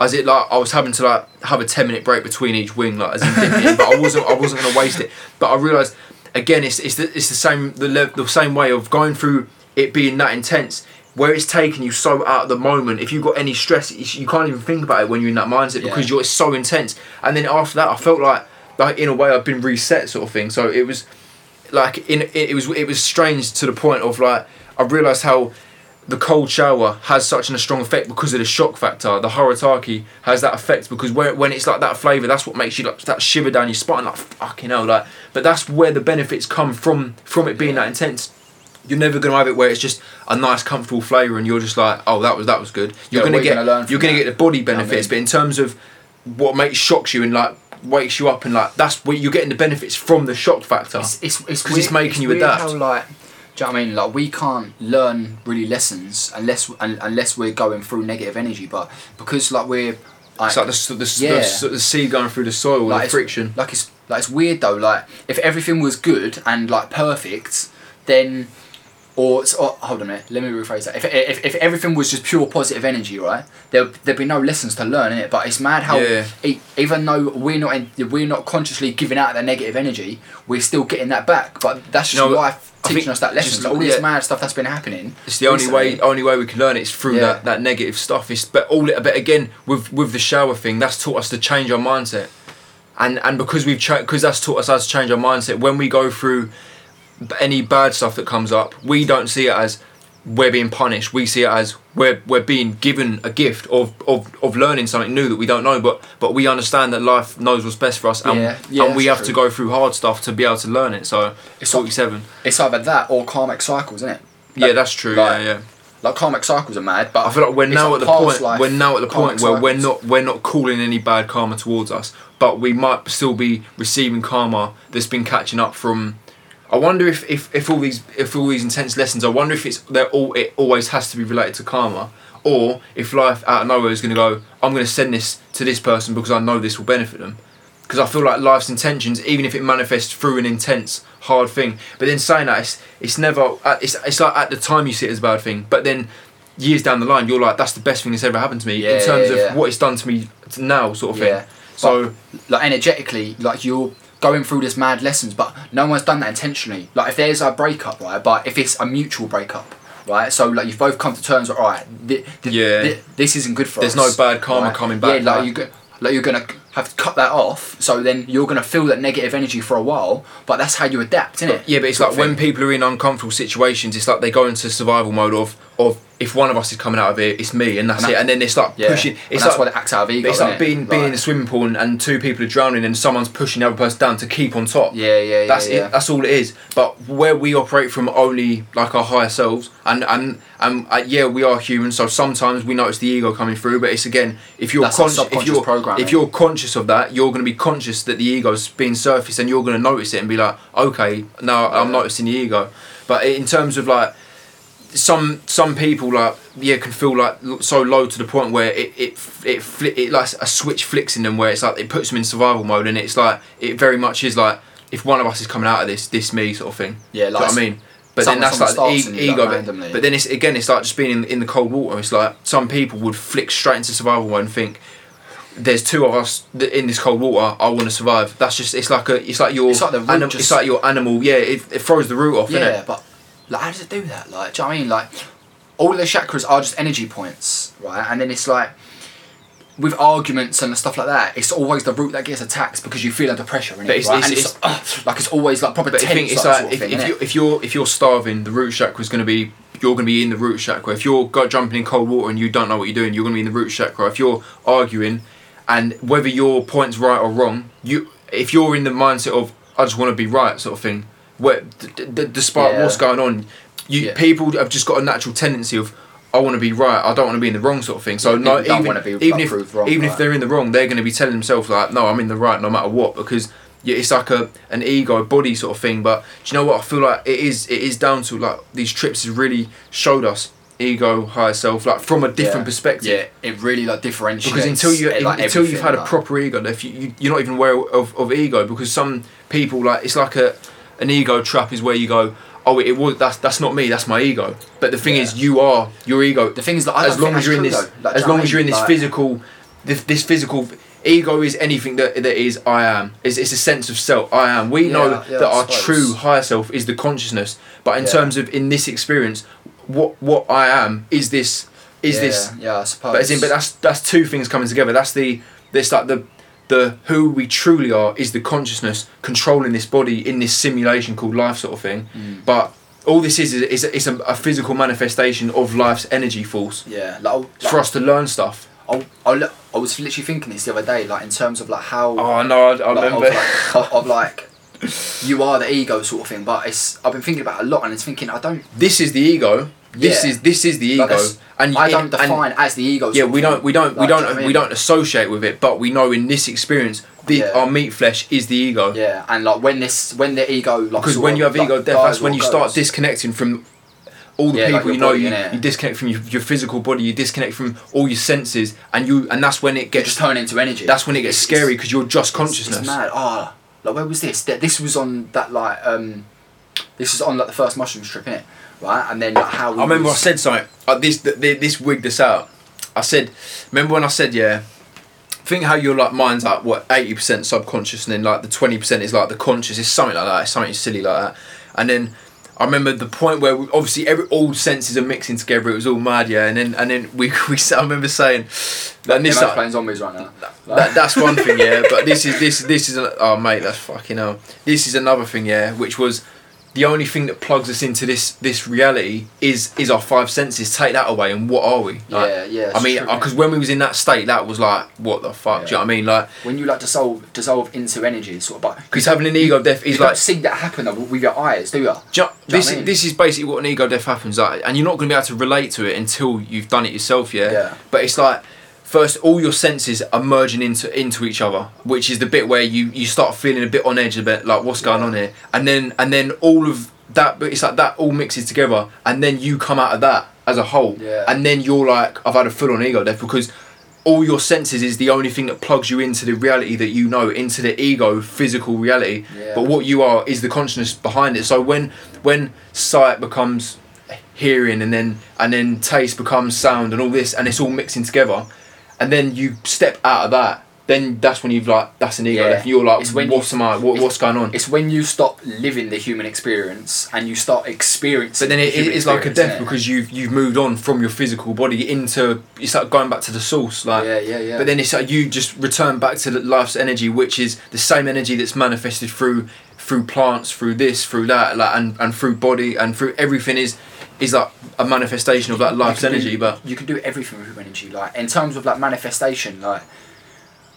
As it like I was having to like have a ten minute break between each wing, like as in dipping, but I wasn't I wasn't gonna waste it. But I realised again, it's it's the, it's the same the lev- the same way of going through it being that intense. where it's taking you so out of the moment. If you've got any stress, you can't even think about it when you're in that mindset because Yeah. you're so intense. And then after that, I felt like like in a way I've been reset sort of thing. So it was like in it, it was it was strange to the point of like I realised how the cold shower has such a strong effect because of the shock factor. The Horitaki has that effect because where, when it's like that flavour, that's what makes you like that shiver down your spine, like fucking hell, like. But that's where the benefits come from from it being that intense. You're never gonna have it where it's just a nice, comfortable flavour, and you're just like, oh, that was that was good. You're Yeah, gonna get gonna you're gonna that? get the body what I benefits, mean? but in terms of what makes shocks you and like wakes you up and like that's where you're getting the benefits from the shock factor. It's it's it's, it's making you weird adapt. How, like, do you know what I mean? Like we can't learn really lessons unless un, unless we're going through negative energy. But because like we're like, It's like the, the, Yeah. the, the sea going through the soil, like the friction. Like it's like it's weird though. Like if everything was good and like perfect, then or, or oh, hold on a minute. Let me rephrase that. If, if, if everything was just pure positive energy, right? There there'd be no lessons to learn in it. But it's mad how Yeah. e- even though we're not in, we're not consciously giving out that negative energy, we're still getting that back. But that's just but life I teaching us that lesson. just Like, all this yeah. mad stuff that's been happening. It's the only way only way we can learn it is through Yeah. that, that negative stuff. It's but all it but again with with the shower thing that's taught us to change our mindset, and and because we've because that's taught us how to change our mindset when we go through any bad stuff that comes up, we don't see it as we're being punished. We see it as we're we're being given a gift of, of, of learning something new that we don't know, but but we understand that life knows what's best for us, and, Yeah, yeah, and we have to go through hard stuff to be able to learn it. So It's like- forty seven. It's either that or karmic cycles, isn't it? Yeah, that's true. like- yeah, yeah. Like karmic cycles are mad, but I feel like we're now like at the point. life We're now at the point where we're not we're not calling any bad karma towards us, but we might still be receiving karma that's been catching up from. I wonder if, if, if all these if all these intense lessons. I wonder if it's they're all it always has to be related to karma, or if life out of nowhere is going to go. I'm going to send this to this person because I know this will benefit them. Because I feel like life's intentions, even if it manifests through an intense, hard thing, but then saying that it's, it's never. uh, It's it's like at the time you see it as a bad thing, but then years down the line you're like that's the best thing that's ever happened to me Yeah, in terms yeah, of what it's done to me now, sort of Yeah. thing. So like energetically, like you're going through this mad lessons, but no one's done that intentionally. Like if there's a breakup, right? But if it's a mutual breakup, right? So like you've both come to terms, with, all right, th- th- Yeah. th- this isn't good for There's us. no bad karma coming back, Yeah, like you go, like you're gonna have to cut that off. So then you're gonna feel that negative energy for a while, but that's how you adapt, isn't it? Yeah, but it's Sort like when people are in uncomfortable situations, it's like they go into survival mode of of if one of us is coming out of it, it's me, and that's And it. And then they start Yeah, pushing. and It's that's like why it acts out of ego. it's like innit? being being in a swimming pool and, and two people are drowning and someone's pushing the other person down to keep on top. Yeah, yeah, yeah. That's yeah. it. That's all it is. But where we operate from only like our higher selves, and and and uh, yeah, we are human. So sometimes we notice the ego coming through. But it's again, if you're conscious, if you're if you're conscious of that, you're going to be conscious that the ego's being surfaced, and you're going to notice it and be like, okay, now I'm noticing the ego. But in terms of like some some people like yeah can feel like so low to the point where it it it, fli- it like a switch flicks in them where it's like it puts them in survival mode and it's like it very much is like if one of us is coming out of this this me sort of thing Yeah, Do you know like what I mean but then that's like the e- like, ego bit. randomly. but then it's again it's like just being in, in the cold water it's like some people would flick straight into survival mode and think there's two of us in this cold water. I want to survive. That's just. It's like a. It's like your. It's like anim- just- it's like your animal. Yeah, it, it throws the root off. Yeah, but like, how does it do that? Like, do you know what I mean? Like, all the chakras are just energy points, right? And then it's like, with arguments and stuff like that, it's always the root that gets attacked because you feel under pressure, innit? But it's- right? it's- and it's, ugh, like it's always like proper But I tense. it's like, like sort of if, thing, if you if you're if you're starving, the root chakra is going to be you're going to be in the root chakra. If you're jumping in cold water and you don't know what you're doing, you're going to be in the root chakra. If you're arguing, and whether your point's right or wrong, you if you're in the mindset of I just want to be right sort of thing, where d- d- despite Yeah. what's going on, you Yeah. people have just got a natural tendency of. I want to be right. I don't want to be in the wrong sort of thing. So no, even, be, even if wrong, even if they're in the wrong, they're going to be telling themselves like, no, I'm in the right no matter what because yeah, it's like a an ego body sort of thing. But do you know what? I feel like it is it is down to like these trips has really showed us ego, higher self, like from a different Yeah. perspective. Yeah, it really like differentiates. Because until you like, until you've had a proper ego, if you, you you're not even aware of, of ego because some people like it's like a an ego trap is where you go. Oh, it was that's that's not me. That's my ego. But the thing is, you are your ego The thing is that I as long as you're in this. Like, as do you know long as you're in this Like- physical, this, this physical ego is anything that that is I am. It's, it's a sense of self. I am. We Yeah, know yeah, that our suppose. true higher self is the consciousness. But in Yeah. terms of in this experience, what what I am is this is yeah, this Yeah, I suppose. but as in, but that's that's two things coming together. That's the this like the the who we truly are is the consciousness controlling this body in this simulation called life sort of thing. Mm. But all this is is, is, a, a, a physical manifestation of life's energy force. yeah, like, I'll- for us to learn stuff. I, I, I was literally thinking this the other day, like in terms of like how Oh no, I, I like, remember. of, like, of, of like you are the ego sort of thing. But it's I've been thinking about it a lot, and it's thinking I don't this is the ego. This Yeah. is this is the ego, and I don't define as the ego. Yeah, we don't, we don't, we don't, do you we don't associate with it, but we know in this experience, the, Yeah. our meat flesh is the ego. Yeah, and like when this when the ego like Because when you have like, ego death, that's when you start disconnecting from all the Yeah, people your you know. body, You, you disconnect from your, your physical body. You disconnect from all your senses, and you and that's when it You gets. just turn into energy. That's when it gets It's- scary because you're just It's, consciousness. it's mad. Oh, like where was this? Th- This was on that like um, this was on like the first mushroom strip, innit? Right, and then like how we I remember I said something. Uh, this th- th- this wigged us out. I said, remember when I said yeah. Think how your like mind's like what eighty percent subconscious and then like the twenty percent is like the conscious. It's something like that. It's something silly like that. And then I remember the point where we, obviously every all senses are mixing together. It was all mad, yeah. And then and then we we I remember saying that Like, this Imagine like, playing zombies right now. that, that's one thing, yeah. But this is this this is a, oh mate, that's fucking hell. This is another thing, yeah, which was the only thing that plugs us into this this reality is is our five senses. Take that away, and what are we? Like, yeah, yeah. I mean, because when we was in that state, that was like, what the fuck? Do you know what I mean? Like, when you like dissolve dissolve into energy, sort of, but because having an ego death you is don't like, see that happen though, with your eyes, do you? do you Do you know this I mean? this is basically what an ego death happens like, and you're not going to be able to relate to it until you've done it yourself, yeah. Yeah. But it's like. First, all your senses are merging into into each other, which is the bit where you, you start feeling a bit on edge, a bit like what's going on here, and then and then all of that, but it's like that all mixes together, and then you come out of that as a whole, Yeah. and then you're like, I've had a full on ego death because all your senses is the only thing that plugs you into the reality that you know, into the ego physical reality. Yeah. But what you are is the consciousness behind it. So when when sight becomes hearing and then and then taste becomes sound and all this and it's all mixing together and then you step out of that then that's when you've like that's an ego Yeah. death. you're like when you- what's am I what, what's going on It's when you stop living the human experience and you start experiencing. but then the it, is like a death innit? because you've you've moved on from your physical body into it's like going back to the source like yeah, yeah, yeah. But then it's like you just return back to the life's energy, which is the same energy that's manifested through through plants, through this, through that, like and, and through body and through everything is is like a manifestation of that life's energy. do- But you can do everything with your energy. Like in terms of like manifestation, like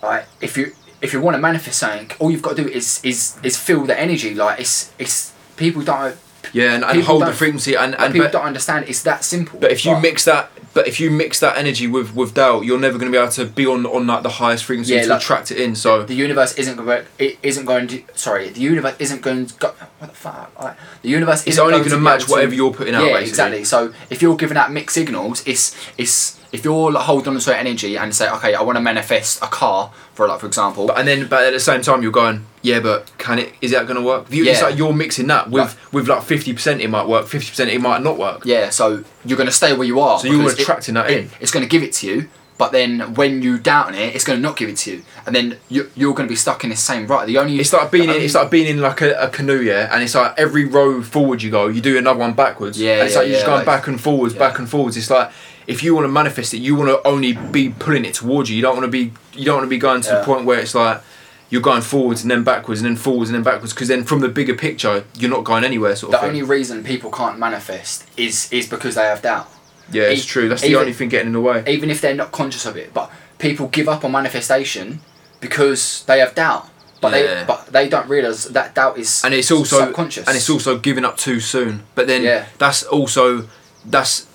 like if you if you want to manifest something, all you've got to do is is is feel the energy. Like it's it's people don't yeah, and, and hold the frequency and, and and people but, don't understand. It's that simple. but if you mix that but if you mix that energy with with doubt, you're never going to be able to be on on like the highest frequency Yeah, to like- attract it in. So the universe isn't going it isn't going to sorry the universe isn't going to go, what the fuck like, the universe isn't only going to match whatever you're putting out. yeah basically. exactly so if you're giving out mixed signals it's it's if you're like, holding on to energy and say okay I want to manifest a car for like for example But and then, but at the same time, you're going, yeah, but can it? Is that going to work? You, It's like you're mixing that with Like- with like fifty percent. It might work. Fifty percent. It might not work. yeah so you're going to stay where you are So you're because it- attracting that it- in. it's going to give it to you but then when you doubt on it it's going to not give it to you and then you, you're going to be stuck in the same rut. the only It's like being in, it's like being in like a, a canoe, yeah, and it's like every row forward you go, you do another one backwards. Yeah, and it's yeah, like you're just going like- back and forwards, yeah. back and forwards. It's like if you want to manifest it, you want to only be pulling it towards you. You don't want to be you don't want to be going to Yeah. the point where it's like you're going forwards and then backwards and then forwards and then backwards because then from the bigger picture you're not going anywhere sort the of thing. only reason people can't manifest is is because they have doubt yeah, it's e- true. That's the only thing getting in the way. even if they're not conscious of it. But people give up on manifestation because they have doubt. But Yeah. they but they don't realise that doubt is and it's also subconscious. and it's also giving up too soon but then Yeah. that's also that's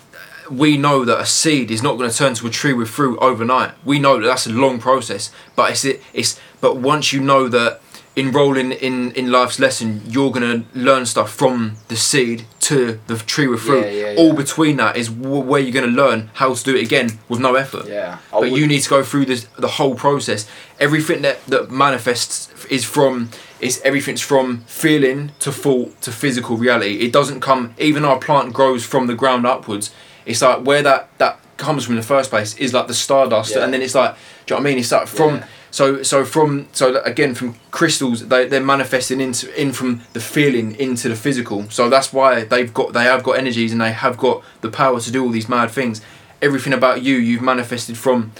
we know that a seed is not going to turn to a tree with fruit overnight we know that that's a long process but it's it, it's but once you know that enrolling in in life's lesson you're going to learn stuff from the seed to the tree with fruit Yeah, yeah, all between that is w- where you're going to learn how to do it again with no effort yeah. I but would- you need to go through this the whole process. Everything that that manifests is from is everything's from feeling to thought to physical reality. It doesn't come even our plant grows from the ground upwards. It's like where that that comes from in the first place is like the stardust, Yeah. and then it's like do you know what I mean? It's like from Yeah. so so from so again from crystals they they're manifesting into in from the feeling into the physical. So that's why they've got they have got energies and they have got the power to do all these mad things. Everything about you you've manifested from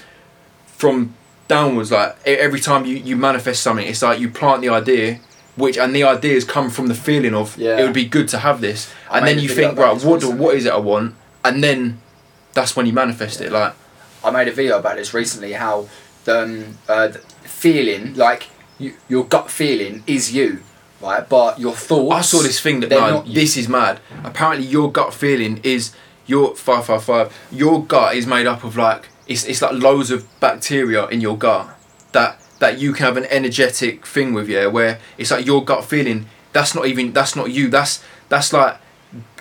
from downwards. Like every time you you manifest something, it's like you plant the idea. Which and the ideas come from the feeling of Yeah. it would be good to have this, and then you think right, what do, what is it I want, and then that's when you manifest it. Like I made a video about this recently. How the, um, uh, the feeling, like you, your gut feeling, is you, right? But your thoughts. I saw this thing that they're no, not this is mad. Apparently, your gut feeling is your five five five. Your gut is made up of like it's it's like loads of bacteria in your gut that that you can have an energetic thing with yeah, where it's like your gut feeling. That's not even that's not you. That's that's like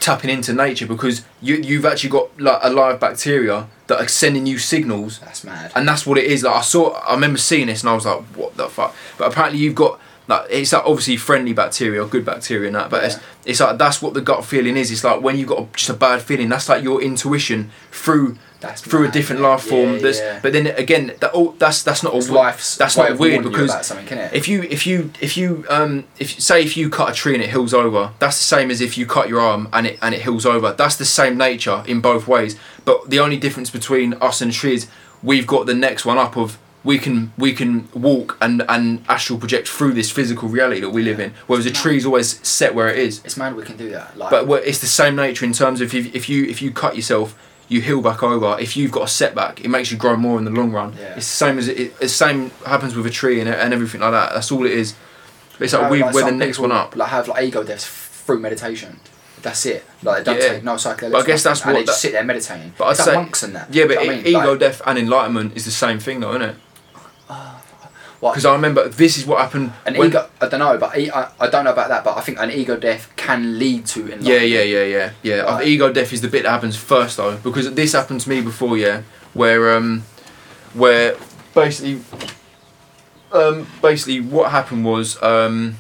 tapping into nature because you you've actually got like a live bacteria that are sending you signals That's mad. and that's what it is. Like I saw, I remember seeing this, and I was like, "What the fuck?" But apparently, you've got like it's like obviously friendly bacteria, or good bacteria, and that. But it's Yeah. it's like that's what the gut feeling is. It's like when you got just a bad feeling, that's like your intuition through That's through a different life form. yeah, that's yeah. but then again, that all that's that's not It's a life's that's not weird because if you if you if you um if say if you cut a tree and it heals over, that's the same as if you cut your arm and it and it heals over. That's the same nature in both ways. But the only difference between us and a tree is we've got the next one up of we can we can walk and and astral project through this physical reality that we live in. Whereas a tree is always set where it is. It's mad we can do that. Like, But it's the same nature in terms of if, if you if you cut yourself, you heal back over. If you've got a setback, it makes you grow more in the long run. Yeah. It's the same as it, it's the same happens with a tree and, and everything like that. That's all it is. It's like, Like, we, like we're the next one up. Like have like ego deaths through meditation. That's it. Like they don't Yeah. take no psychedelics. But I guess that's what they just sit there meditating. But I'd it's like say- monks and that. Yeah, but you know e- I mean? ego, Like, death, and enlightenment is the same thing, though, isn't it? Because I remember this is what happened. an when- ego. I don't know, but e- I, I don't know about that. But I think an ego death can lead to enlightenment. Yeah, yeah, yeah, yeah, yeah. Right. Ego death is the bit that happens first though, because this happened to me before, yeah, where um, where basically, um, basically what happened was um,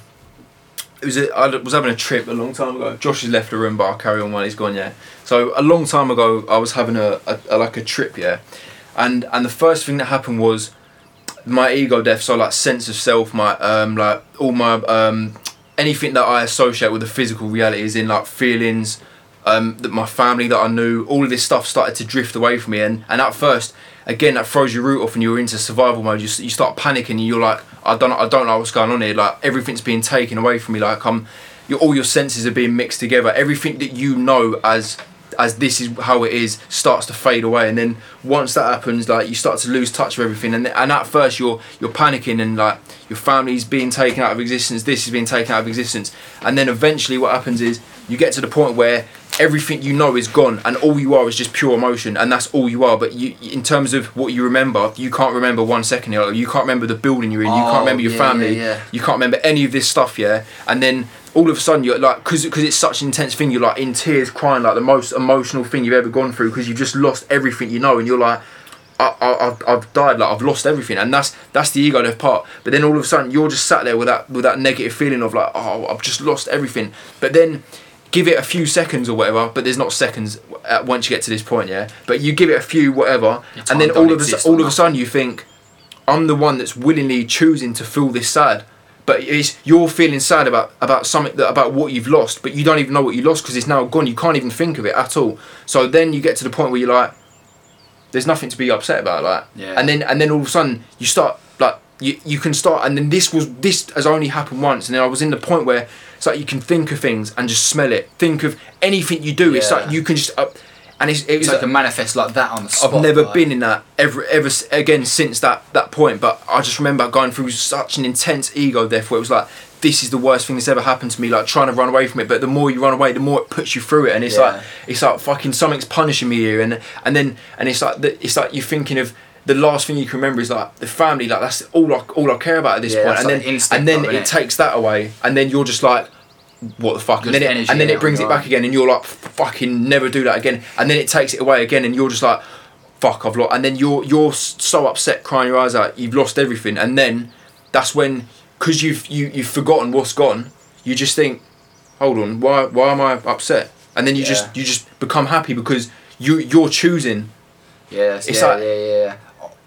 it was a, I was having a trip a long time ago. Josh has left the room, but I'll carry on while he's gone. Yeah. So a long time ago, I was having a, a, a like a trip, yeah, and and the first thing that happened was my ego death. So like sense of self, my um like all my um anything that I associate with the physical reality is in like feelings, um, that my family that I knew, all of this stuff started to drift away from me. And, and at first, again, that throws your root off and you're into survival mode. You, you start panicking and you're like, I don't, I don't know what's going on here. Like everything's being taken away from me. Like I'm, your, all your senses are being mixed together. Everything that you know as as this is how it is starts to fade away. And then once that happens like you start to lose touch with everything. And, and at first you're you're panicking and like your family's being taken out of existence this is being taken out of existence. And then eventually what happens is you get to the point where everything you know is gone and all you are is just pure emotion and that's all you are. But you in terms of what you remember you can't remember one second you can't remember the building you're in you Oh, can't remember your yeah, family yeah, yeah. you can't remember any of this stuff yeah? And then all of a sudden you're like because because it's such an intense thing you're like in tears crying like the most emotional thing you've ever gone through because you've just lost everything you know and you're like I, I, I've, I've died like I've lost everything and that's that's the ego death part. But then all of a sudden you're just sat there with that with that negative feeling of like oh I've just lost everything. But then give it a few seconds or whatever but there's not seconds uh, once you get to this point yeah? But you give it a few whatever and then all of a, all of a sudden you think I'm the one that's willingly choosing to feel this sad. But it's you're feeling sad about about something that about what you've lost, but you don't even know what you lost because it's now gone. You can't even think of it at all. So then you get to the point where you're like, there's nothing to be upset about, like. Yeah. And then and then all of a sudden you start like you you can start and then this was this has only happened once and then I was in the point where it's like you can think of things and just smell it. Think of anything you do. It's like you can just up. And it's, it was So it can manifest like that on the spot. I've never like- been in that ever ever again since that that point. But I just remember going through such an intense ego death where it was like, this is the worst thing that's ever happened to me. Like trying to run away from it, but the more you run away, the more it puts you through it, and it's Yeah. like it's like fucking something's punishing me here, and and then and it's like the, it's like you're thinking of. The last thing you can remember is like the family, like that's all I all I care about at this Yeah, point. and like then and then though, it innit? takes that away, and then you're just like, what the fuck? And then it, and then it brings it back again, and you're like, fucking never do that again. And then it takes it away again, and you're just like, fuck, I've lost. And then you're you're so upset, crying your eyes out. You've lost everything, and then that's when, because you've you you've forgotten what's gone. You just think, hold on, why why am I upset? And then you Yeah. just you just become happy because you you're choosing. Yes, It's yeah, like- yeah, yeah.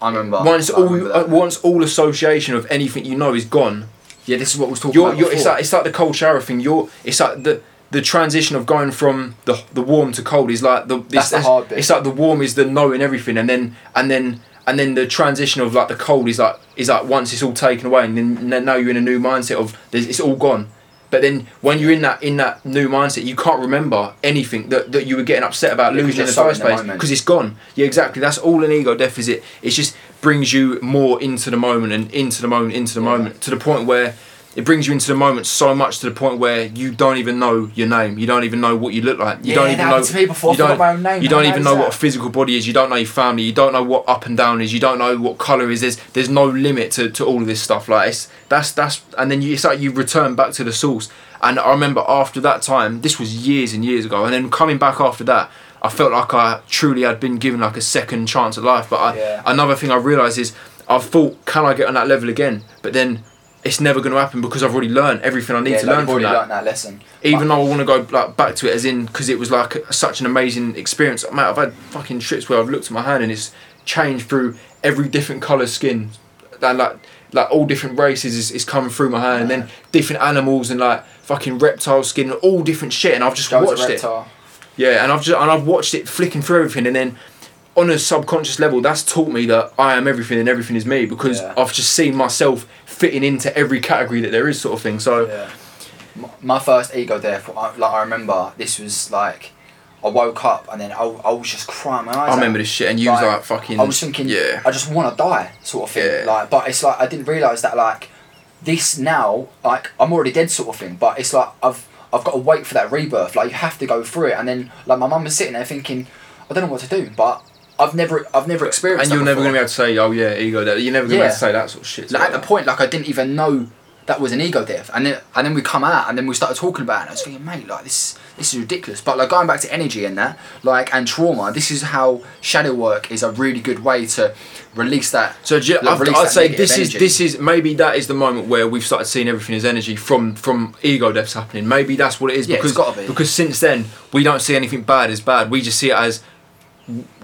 I remember. once I all remember uh, that. once all association of anything you know is gone, Yeah, this is what we was talking you're, about. you're, it's like it's like the cold shower thing. You're it's like the the transition of going from the the warm to cold is like the this, That's the hard bit. It's like the warm is the knowing everything, and then and then and then the transition of like the cold is like is like once it's all taken away, and then, then now you're in a new mindset of it's all gone. But then when you're in that in that new mindset, you can't remember anything that, that you were getting upset about Yeah, losing in the first place because it's gone. Yeah, exactly. That's all an ego deficit. It's just brings you more into the moment and into the moment, into the Yeah. moment to the point where it brings you into the moment so much to the point where you don't even know your name. You don't even know what you look like. You Yeah, don't even know. to me before. You don't, my own name. You don't even know that? what a physical body is. You don't know your family. You don't know what up and down is. You don't know what color is. There's there's no limit to, to all of this stuff. Like it's that's that's and then you, it's like you return back to the source. And I remember after that time, this was years and years ago, and then coming back after that. I felt like I truly had been given like a second chance at life. But I, Yeah. another thing I realised is I've thought, can I get on that level again? But then it's never going to happen because I've already learned everything I need yeah, to like learn from that. learned that lesson. Even though I want to go like back to it as in because it was like such an amazing experience. Mate, I've had fucking trips where I've looked at my hand and it's changed through every different colour skin, and like like all different races is, is coming through my hand, and then different animals and like fucking reptile skin, and all different shit, and I've just Joe's watched it. Yeah, and I've just and I've watched it flicking through everything, and then on a subconscious level, that's taught me that I am everything and everything is me because Yeah. I've just seen myself fitting into every category that there is, sort of thing. So Yeah. My first ego death, I- like I remember, this was like, I woke up and then I, I was just crying my eyes I remember this shit, and you was Like, like fucking. I was thinking, yeah. I just want to die, sort of thing. Yeah. Like, but it's like I didn't realize that like this now, like I'm already dead, sort of thing. But it's like I've I've got to wait for that rebirth. Like you have to go through it, and then like my mum was sitting there thinking, I don't know what to do, but I've never I've never experienced. and you're never before. gonna be able to say, oh yeah, ego. That you're never gonna be able to say that sort of shit. like, at the point like I didn't even know that was an ego death and then and then we come out and then we started talking about it and I was thinking mate like this this is ridiculous but like going back to energy and that like and trauma this is how shadow work is a really good way to release that So you- like, I'd, release I'd that say this is this is maybe that is the moment where we've started seeing everything as energy from from ego deaths happening. Maybe that's what it is Yeah, it's because gotta be. because since then we don't see anything bad as bad. We just see it as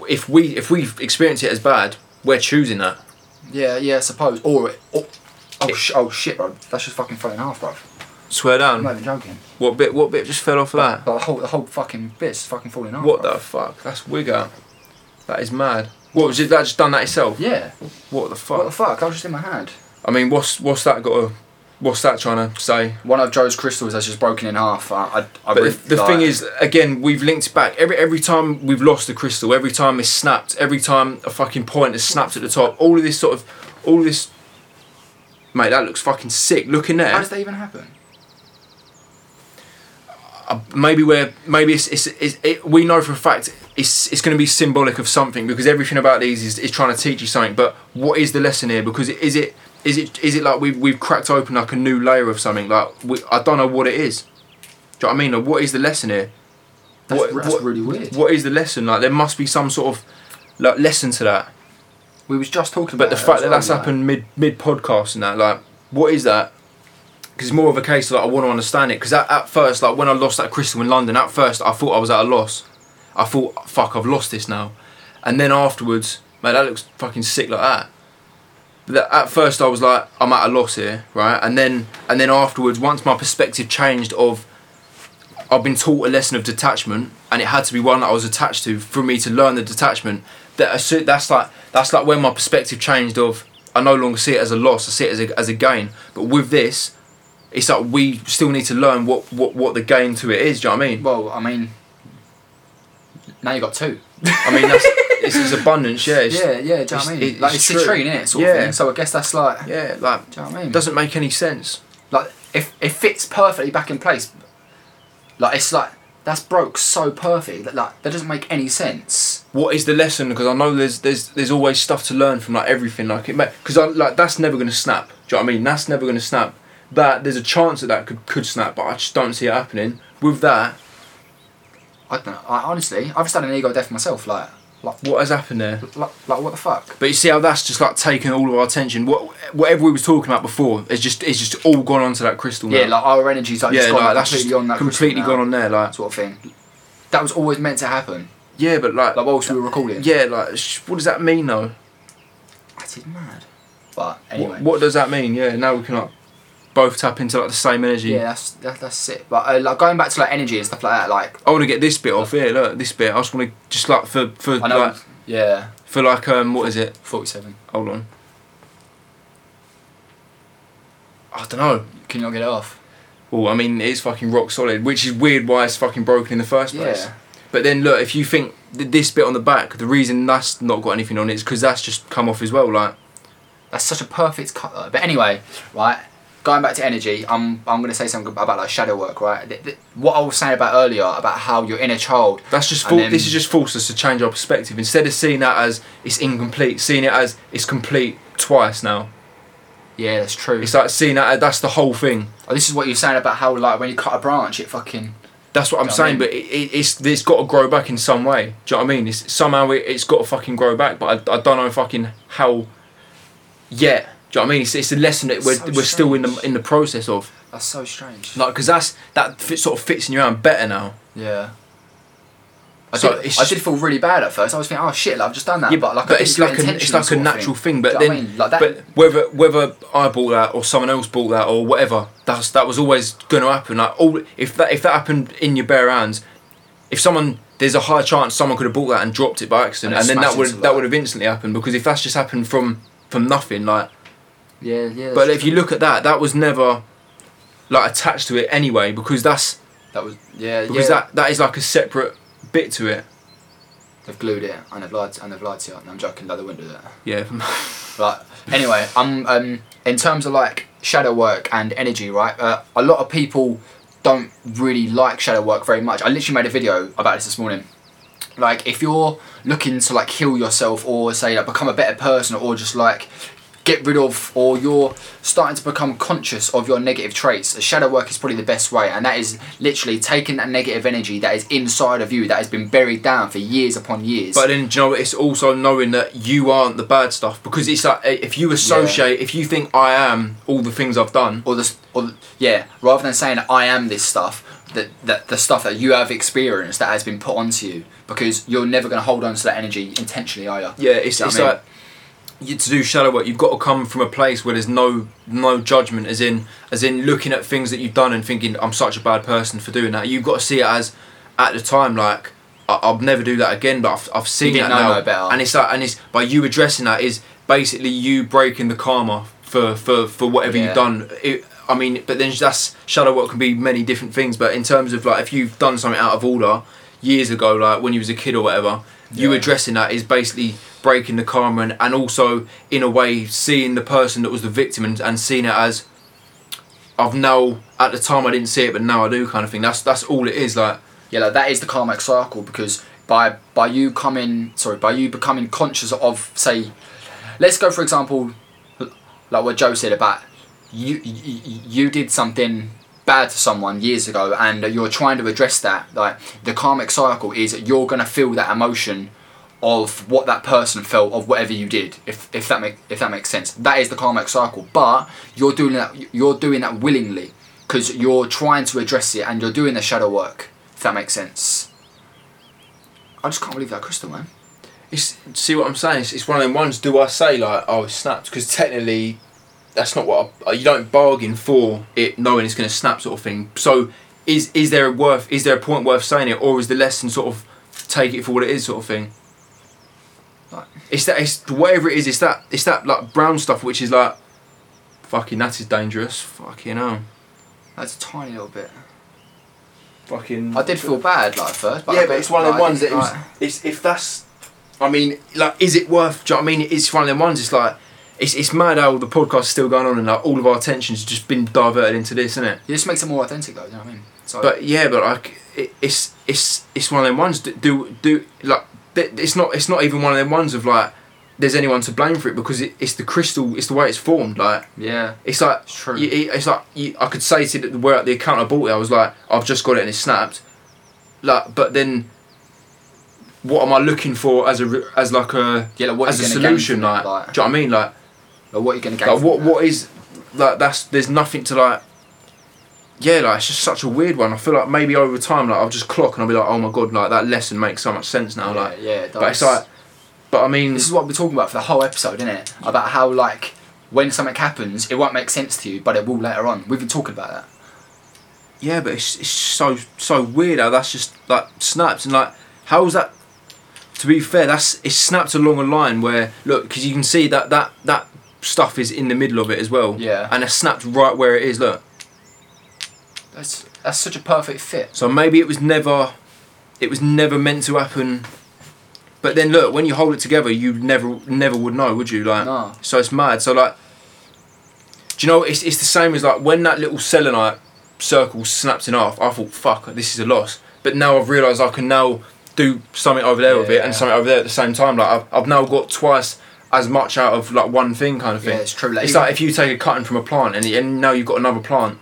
if we if we experience it as bad, we're choosing that. yeah yeah I suppose or, or oh, sh- oh shit bro that's just fucking falling half bro Swear down. I'm not even joking What bit? What bit just fell off of that? The whole the whole fucking bit's fucking falling off What bro. the fuck? That's wig out. That is mad. What was it? That just done that itself? yeah What the fuck? what the fuck that was just in my hand I mean, what's what's that got to? What's that trying to say? one of Joe's crystals has just broken in half I, I, I But really- the, the like- thing is, again, we've linked back. Every every time we've lost a crystal, every time it's snapped, every time a fucking point is snapped at the top, all of this sort of, all of this. Mate, that looks fucking sick. Look in there. how does that even happen Uh, maybe we're maybe it's, it's, it's it, we know for a fact it's it's going to be symbolic of something because everything about these is, is trying to teach you something. But what is the lesson here? Because is it is it is it like we've we've cracked open like a new layer of something? Like we, I don't know what it is. Do you know what I mean? Like, what is the lesson here? that's, What- that's what- really weird What is the lesson? Like there must be some sort of like lesson to that. We was just talking about But the fact that that's happened mid mid podcast and that, like, what is that? Because it's more of a case of, like I want to understand it. Because at, at first, like when I lost that crystal in London, at first I thought I was at a loss. I thought, fuck, I've lost this now. And then afterwards, man, that looks fucking sick like that. But that, at first I was like, I'm at a loss here, right? And then and then afterwards, once my perspective changed of I've been taught a lesson of detachment, and it had to be one that I was attached to for me to learn the detachment. That that's like that's like when my perspective changed. Of I no longer see it as a loss, I see it as a, as a gain. But with this, it's like we still need to learn what, what, what the gain to it is. Do you know what I mean? Well, I mean, now you got two. I mean that's it's, it's abundance. Yeah. It's, yeah, yeah. Do you know what I mean? it's like it's true. citrine, innit? Sort Yeah. of thing. So I guess that's like. Yeah. Like Do you know what I mean? doesn't make any sense. like if it fits perfectly back in place. Like it's like that's broke so perfect that like that doesn't make any sense. what is the lesson? Because I know there's there's there's always stuff to learn from like everything. Like it, because I like that's never gonna snap. Do you know what I mean? That's never gonna snap. That there's a chance that that could could snap, but I just don't see it happening. With that, I don't know. I, honestly, I've just had an ego death myself. Like, like, what has happened there? like, like what the fuck? But you see how that's just like taking all of our attention. What whatever we was talking about before, it's just it's just all gone onto that crystal. Yeah, like our energy's like yeah, just gone like that's completely just on that completely gone now, on there. Like sort of thing. That was always meant to happen. yeah, but like Like whilst we were recording. yeah, like sh- what does that mean though? That is mad. But anyway. What, what does that mean? Yeah, now we can like both tap into like the same energy. Yeah, that's that, that's it. But uh, like going back to like energy and stuff like that, like I want to get this bit off. here. look, this bit. I just want to just like for for I know. like yeah, for like um what is it? forty-seven. Hold on. I don't know. Can you not get it off? Well, I mean, it's fucking rock solid, which is weird why it's fucking broken in the first place. Yeah. But then look, if you think th- this bit on the back, the reason that's not got anything on it is because that's just come off as well. Like, That's such a perfect cut. though. But anyway, right. Going back to energy, I'm I'm gonna say something about like shadow work, right? Th- th- What I was saying about earlier about how your inner child. that's just for- this is just forced us to change our perspective. Instead of seeing that as it's incomplete, seeing it as it's complete twice now. Yeah, that's true. It's like seeing that that's the whole thing. Oh, this is what you're saying about how like when you cut a branch, it fucking. That's what I'm you know saying, what I but it, it, it's it's got to grow back in some way. Do you know what I mean? It's somehow it, it's got to fucking grow back, but I, I don't know fucking how yet. Do you know what I mean? It's, it's a lesson that we're, So we're still in the in the process of. That's so strange. Like, because that's that fit, sort of fits in your hand better now. Yeah. I, So did, it's I did feel really bad at first. I was thinking, oh shit, like, I've just done that. Yeah, but like, but it's like an, it's like a natural thing. But you then, know I mean? like that. but whether whether I bought that or someone else bought that or whatever, that's that was always going to happen. Like, all if that if that happened in your bare hands, if someone there's a high chance someone could have bought that and dropped it by accident, And and, then then that would that that. would have instantly happened because if that's just happened from from nothing, like. Yeah, yeah. But if you look at that, that was never like attached to it anyway because that's that was yeah, because yeah. that that is like a separate bit to it. they've glued it and they've lied and they've lied to you. No, I'm joking. Like they wouldn't do that. Yeah. But anyway, um, um, in terms of like shadow work and energy, right? Uh, a lot of people don't really like shadow work very much. I literally made a video about this this morning. Like, if you're looking to like heal yourself or say like become a better person or just like get rid of or you're starting to become conscious of your negative traits shadow work is probably the best way and that is literally taking that negative energy that is inside of you that has been buried down for years upon years But then, you know, it's also knowing that you aren't the bad stuff because it's like eh, if you associate, if you think I am all the things I've done, or the or yeah, rather than saying I am this stuff, that that the stuff that you have experienced that has been put onto you, because you're never going to hold on to that energy intentionally, are you? yeah, it's, you know it's I mean? like you, to do shadow work, you've got to come from a place where there's no no judgment, as in as in looking at things that you've done and thinking I'm such a bad person for doing that. You've got to see it as at the time like. I- I'll never do that again, but I've, I've seen that now, no and it's like, and it's by you addressing that is basically you breaking the karma for for for whatever Yeah. you've done. It, I mean, but then that's shadow work can be many different things. But in terms of like if you've done something out of order years ago, like when you was a kid or whatever, you addressing that is basically breaking the karma and, and also in a way seeing the person that was the victim and, and seeing it as I've now at the time I didn't see it, but now I do kind of thing. That's that's all it is. Like Yeah, like that is the karmic cycle because by by you coming sorry by you becoming conscious of say, let's go for example, like what Joe said about you you, you did something bad to someone years ago and you're trying to address that like the karmic cycle is you're gonna feel that emotion of what that person felt of whatever you did if, if that make if that makes sense that is the karmic cycle but you're doing that you're doing that willingly because you're trying to address it and you're doing the shadow work if that makes sense I just can't believe that crystal man it's see what I'm saying. It's, it's one of them ones. Do I say like oh it snapped? Because technically, that's not what I, you don't bargain for it knowing it's going to snap sort of thing. So is is there a worth? Is there a point worth saying it, or is the lesson sort of take it for what it is sort of thing? Like- It's that it's whatever it is. It's that it's that like brown stuff which is like fucking that is dangerous. Fucking hell. that's a tiny little bit Fucking. I did feel bad like at first but yeah, but it's one of them like, I ones that it was, it's, if that's, I mean, like, is it worth? Do you know what I mean? It's one of them ones. It's like, it's it's mad how the podcast's still going on and like all of our attention's just been diverted into this, isn't it? it just makes it more authentic though you know what I mean so But yeah, but like, it, it's it's it's one of them ones. Do do, do like, th- it's not it's not even one of them ones of like, there's anyone to blame for it because it, it's the crystal. It's the way it's formed. Like, yeah it's like It's true. you- it- it's like you, I could say to the, where the account I bought it, I was like, I've just got it and it snapped. Like, but then, what am I looking for as a as like a yeah like what as a you're gonna gain solution? Like, like, do you know what I mean? Like, like what you're gonna gain like what that. what is like that's there's nothing to like. Yeah, like it's just such a weird one. I feel like maybe over time, like I'll just clock and I'll be like, oh my god, like that lesson makes so much sense now. yeah, Like, yeah it but it's like but I mean, This is what we're talking about for the whole episode, isn't it? About how like when something happens, it won't make sense to you, but it will later on. We've been talking about that. yeah, but it's, it's so so weird how that's just like snaps and like how is that? To be fair, that's it's snapped along a line where look because you can see that that that stuff is in the middle of it as well. Yeah. and it's snapped right where it is. Look, That's that's such a perfect fit. so maybe it was never, it was never meant to happen. But then look, when you hold it together, you never never would know, would you? Like, No. so it's mad. So like, do you know? It's it's the same as like when that little selenite circle snapped in half. I thought, fuck, this is a loss. But now I've realised I can now do something over there with it Yeah. and something over there at the same time. Like I've, I've now got twice as much out of like one thing kind of thing. Yeah, it's true. Like, It's even- like if you take a cutting from a plant and, and now you've got another plant.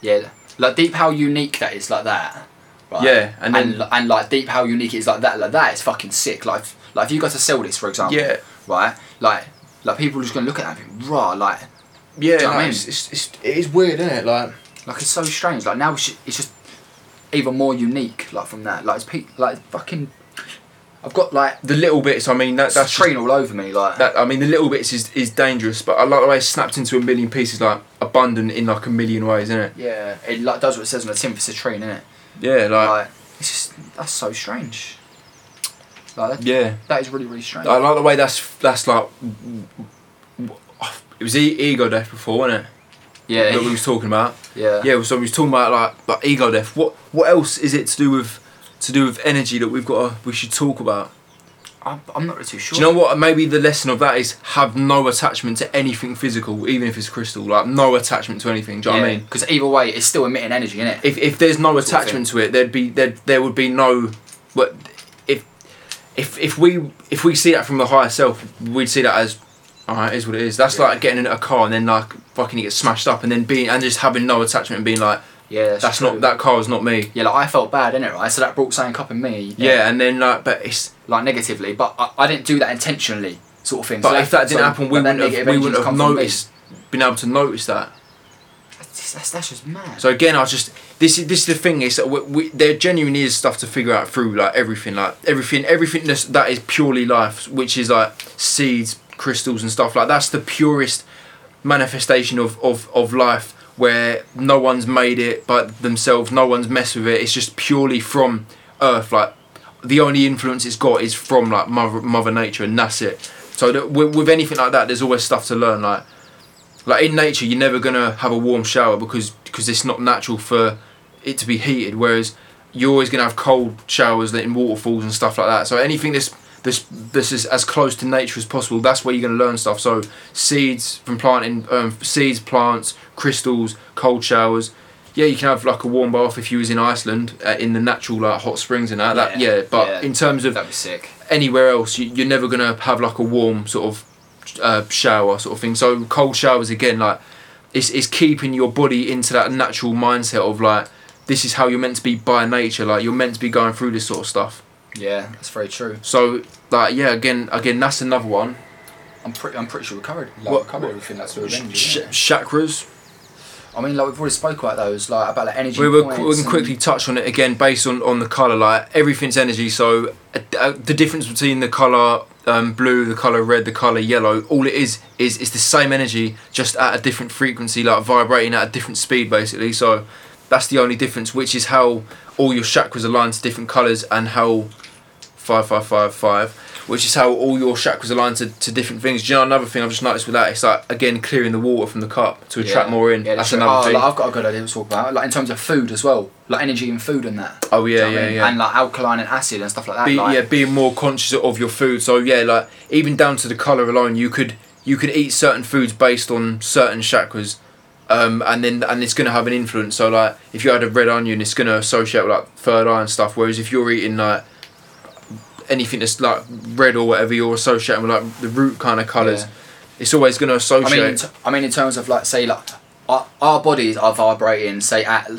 Yeah, like deep how unique that is like that. Right? Yeah, and and then- and, like deep how unique it is like that. Like that is fucking sick. Like like if you got to sell this, for example. Yeah. Right. Like like people are just gonna look at that and think, raw. Like Yeah, Do you know what I mean? it's, it's, it's, it is weird, isn't it? Like, like it's so strange. Like now it's just, it's just even more unique. Like from that. Like it's pe- like fucking. I've got like the little bits. I mean, that, that's that's train all over me. Like that. I mean, the little bits is, is dangerous, but I like the way it's snapped into a million pieces, like abundant in like a million ways, isn't it? yeah, it like does what it says on the tin for citrine, innit? Yeah, like, Like it's just that's so strange. Like that, yeah. that is really really strange. I like the way that's that's like. It was e- ego death before, wasn't it? yeah, That we was talking about. yeah, Yeah, so we was talking about like like ego death. What what else is it to do with to do with energy that we've got? To, we should talk about. I'm, I'm not really too sure. Do you know what? Maybe the lesson of that is have no attachment to anything physical, even if it's crystal. Like no attachment to anything. Do you know what I mean? Because either way, it's still emitting energy, innit? if, if there's no Sort of attachment to it, there'd be there there would be no. What if if if we if we see that from the higher self, we'd see that as. Alright, it is what it is. That's Yeah. like getting in a car and then like fucking it gets smashed up and then being and just having no attachment and being like yeah, that's, that's not that car is not me. Yeah, like I felt bad, in it, Right, so that brought something up in me. Yeah, and then like but it's like negatively, but I, I didn't do that intentionally, sort of thing. but so if that didn't so- happen, we wouldn't have we wouldn't have come from me. noticed been able to notice that. That's, that's, that's just mad. So again, I was just this is this is the thing is that we, we, there genuinely is stuff to figure out through like everything, like everything, everything that's, that is purely life, which is like seeds, crystals, and stuff like that's the purest manifestation of of of life where no one's made it but themselves, no one's messed with it. It's just purely from Earth. Like the only influence it's got is from like mother mother nature, and that's it. So that with, with anything like that, there's always stuff to learn. Like like in nature you're never gonna have a warm shower because because it's not natural for it to be heated whereas you're always gonna have cold showers in waterfalls and stuff like that so anything that's this this is as close to nature as possible that's where you're gonna learn stuff so seeds from planting um, seeds plants crystals cold showers yeah you can have like a warm bath if you was in Iceland uh, in the natural like hot springs and that, that Yeah, yeah but yeah. in terms of That'd be sick. anywhere else, you, you're never gonna have like a warm sort of uh, shower sort of thing. So cold showers again, like it's it's keeping your body into that natural mindset of like this is how you're meant to be by nature. Like you're meant to be going through this sort of stuff. Yeah, that's very true. So like yeah, again again that's another one. I'm pretty, I'm pretty sure we covered, like, What- we covered everything that's with energy. Sh- chakras. I mean, like we've already spoke about those, like about like energy. We, were, we can quickly touch on it again based on, on the colour. Like everything's energy, so uh, uh, the difference between the colour um, blue, the colour red, the colour yellow, all it is is it's the same energy, just at a different frequency, like vibrating at a different speed, basically. So that's the only difference, which is how all your chakras align to different colours and how five five five five, which is how all your chakras align to, to different things. Do you know another thing I've just noticed with that? It's like again clearing the water from the cup to attract Yeah. more in. Yeah, that's true. another oh, thing. Like, I've got a good idea to talk about, like in terms of food as well, like energy and food and that. oh you yeah, know what I yeah, mean? yeah. And like alkaline and acid and stuff like that. be, like, yeah, being more conscious of your food. So yeah, like even down to the color alone, you could you could eat certain foods based on certain chakras, um, and then and it's gonna have an influence. So like if you had a red onion, it's gonna associate with like third eye and stuff. Whereas if you're eating like anything that's like red or whatever, you're associating with like the root kind of colors. Yeah. It's always gonna associate. I mean, in t- I mean, in terms of like, say, like our, our bodies are vibrating. Say at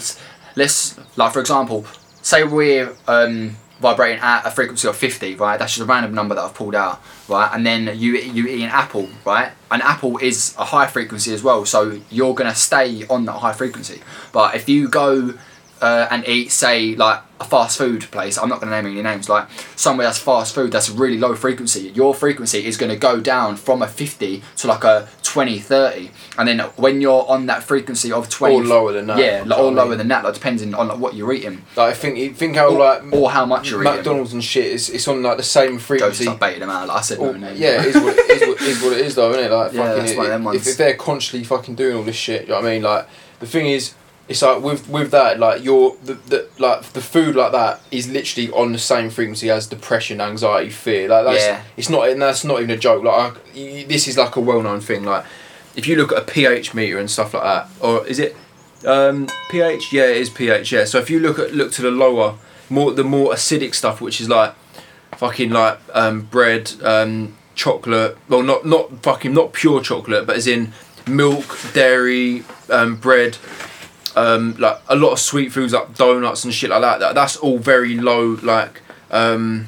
let's- like for example, say we're um, vibrating at a frequency of fifty, right? That's just a random number that I've pulled out, right? And then you you eat an apple, right? An apple is a high frequency as well, so you're gonna stay on that high frequency. But if you go uh, and eat, say, like a fast food place, I'm not going to name any names, like somewhere that's fast food that's really low frequency, your frequency is going to go down from a 50 to like a 20, 30. And then when you're on that frequency of 20. Or lower than that, Yeah, like, or lower mean? than that, like depending on like, what you're eating. Like I think think how Or, like or how much you're eating. McDonald's and shit is it's on like the same frequency. just like baiting them out. Like I said, Or- no name. yeah, it is what it is, what, is what it is though, isn't it? Like Yeah, fucking of them if, if they're constantly fucking doing all this shit, you know what I mean? Like the thing is, it's like with with that, like your the, the like the food like that is literally on the same frequency as depression, anxiety, fear. Like that's Yeah. it's not and that's not even a joke. Like I, y- this is like a well known thing. Like if you look at a pH meter and stuff like that, or is it um, pH? Yeah, it is pH. Yeah. So if you look at look to the lower, more the more acidic stuff, which is like fucking like um, bread, um, chocolate. Well, not not fucking not pure chocolate, but as in milk, dairy, um, bread. Um, like a lot of sweet foods like donuts and shit like that. that that's all very low like um,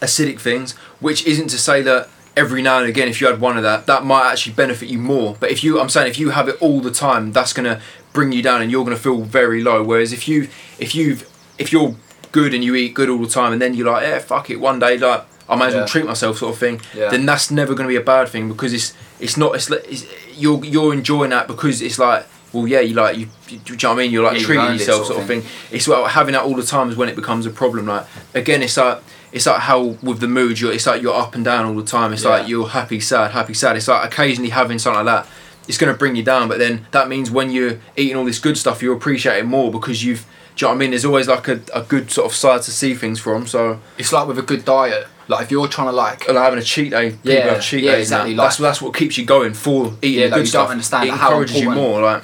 acidic things. Which isn't to say that every now and again, if you had one of that, that might actually benefit you more. But if you, I'm saying, if you have it all the time, that's gonna bring you down, and you're gonna feel very low. Whereas if you, if you've, if you're good and you eat good all the time, and then you're like, yeah, fuck it, one day, like I might as Yeah. well treat myself, sort of thing. Yeah. Then that's never gonna be a bad thing because it's, it's not, it's, like- it's you're you're enjoying that because it's like. Well, yeah, you like you. you do you know what I mean? You're like Yeah, treating yourself, sort of of thing. It's about having that all the time is when it becomes a problem. Like again, it's like it's like how with the mood, you're it's like you're up and down all the time. It's Yeah. like you're happy, sad, happy, sad. It's like occasionally having something like that. It's gonna bring you down, but then that means when you're eating all this good stuff, you appreciate it more because you've. Do you know what I mean? There's always like a, a good sort of side to see things from. So It's like with a good diet. Like if you're trying to like like having a cheat day, people Yeah, have cheat yeah, days. exactly, That's like- that's what keeps you going for eating Yeah, like, good you don't understand it encourages you more. Like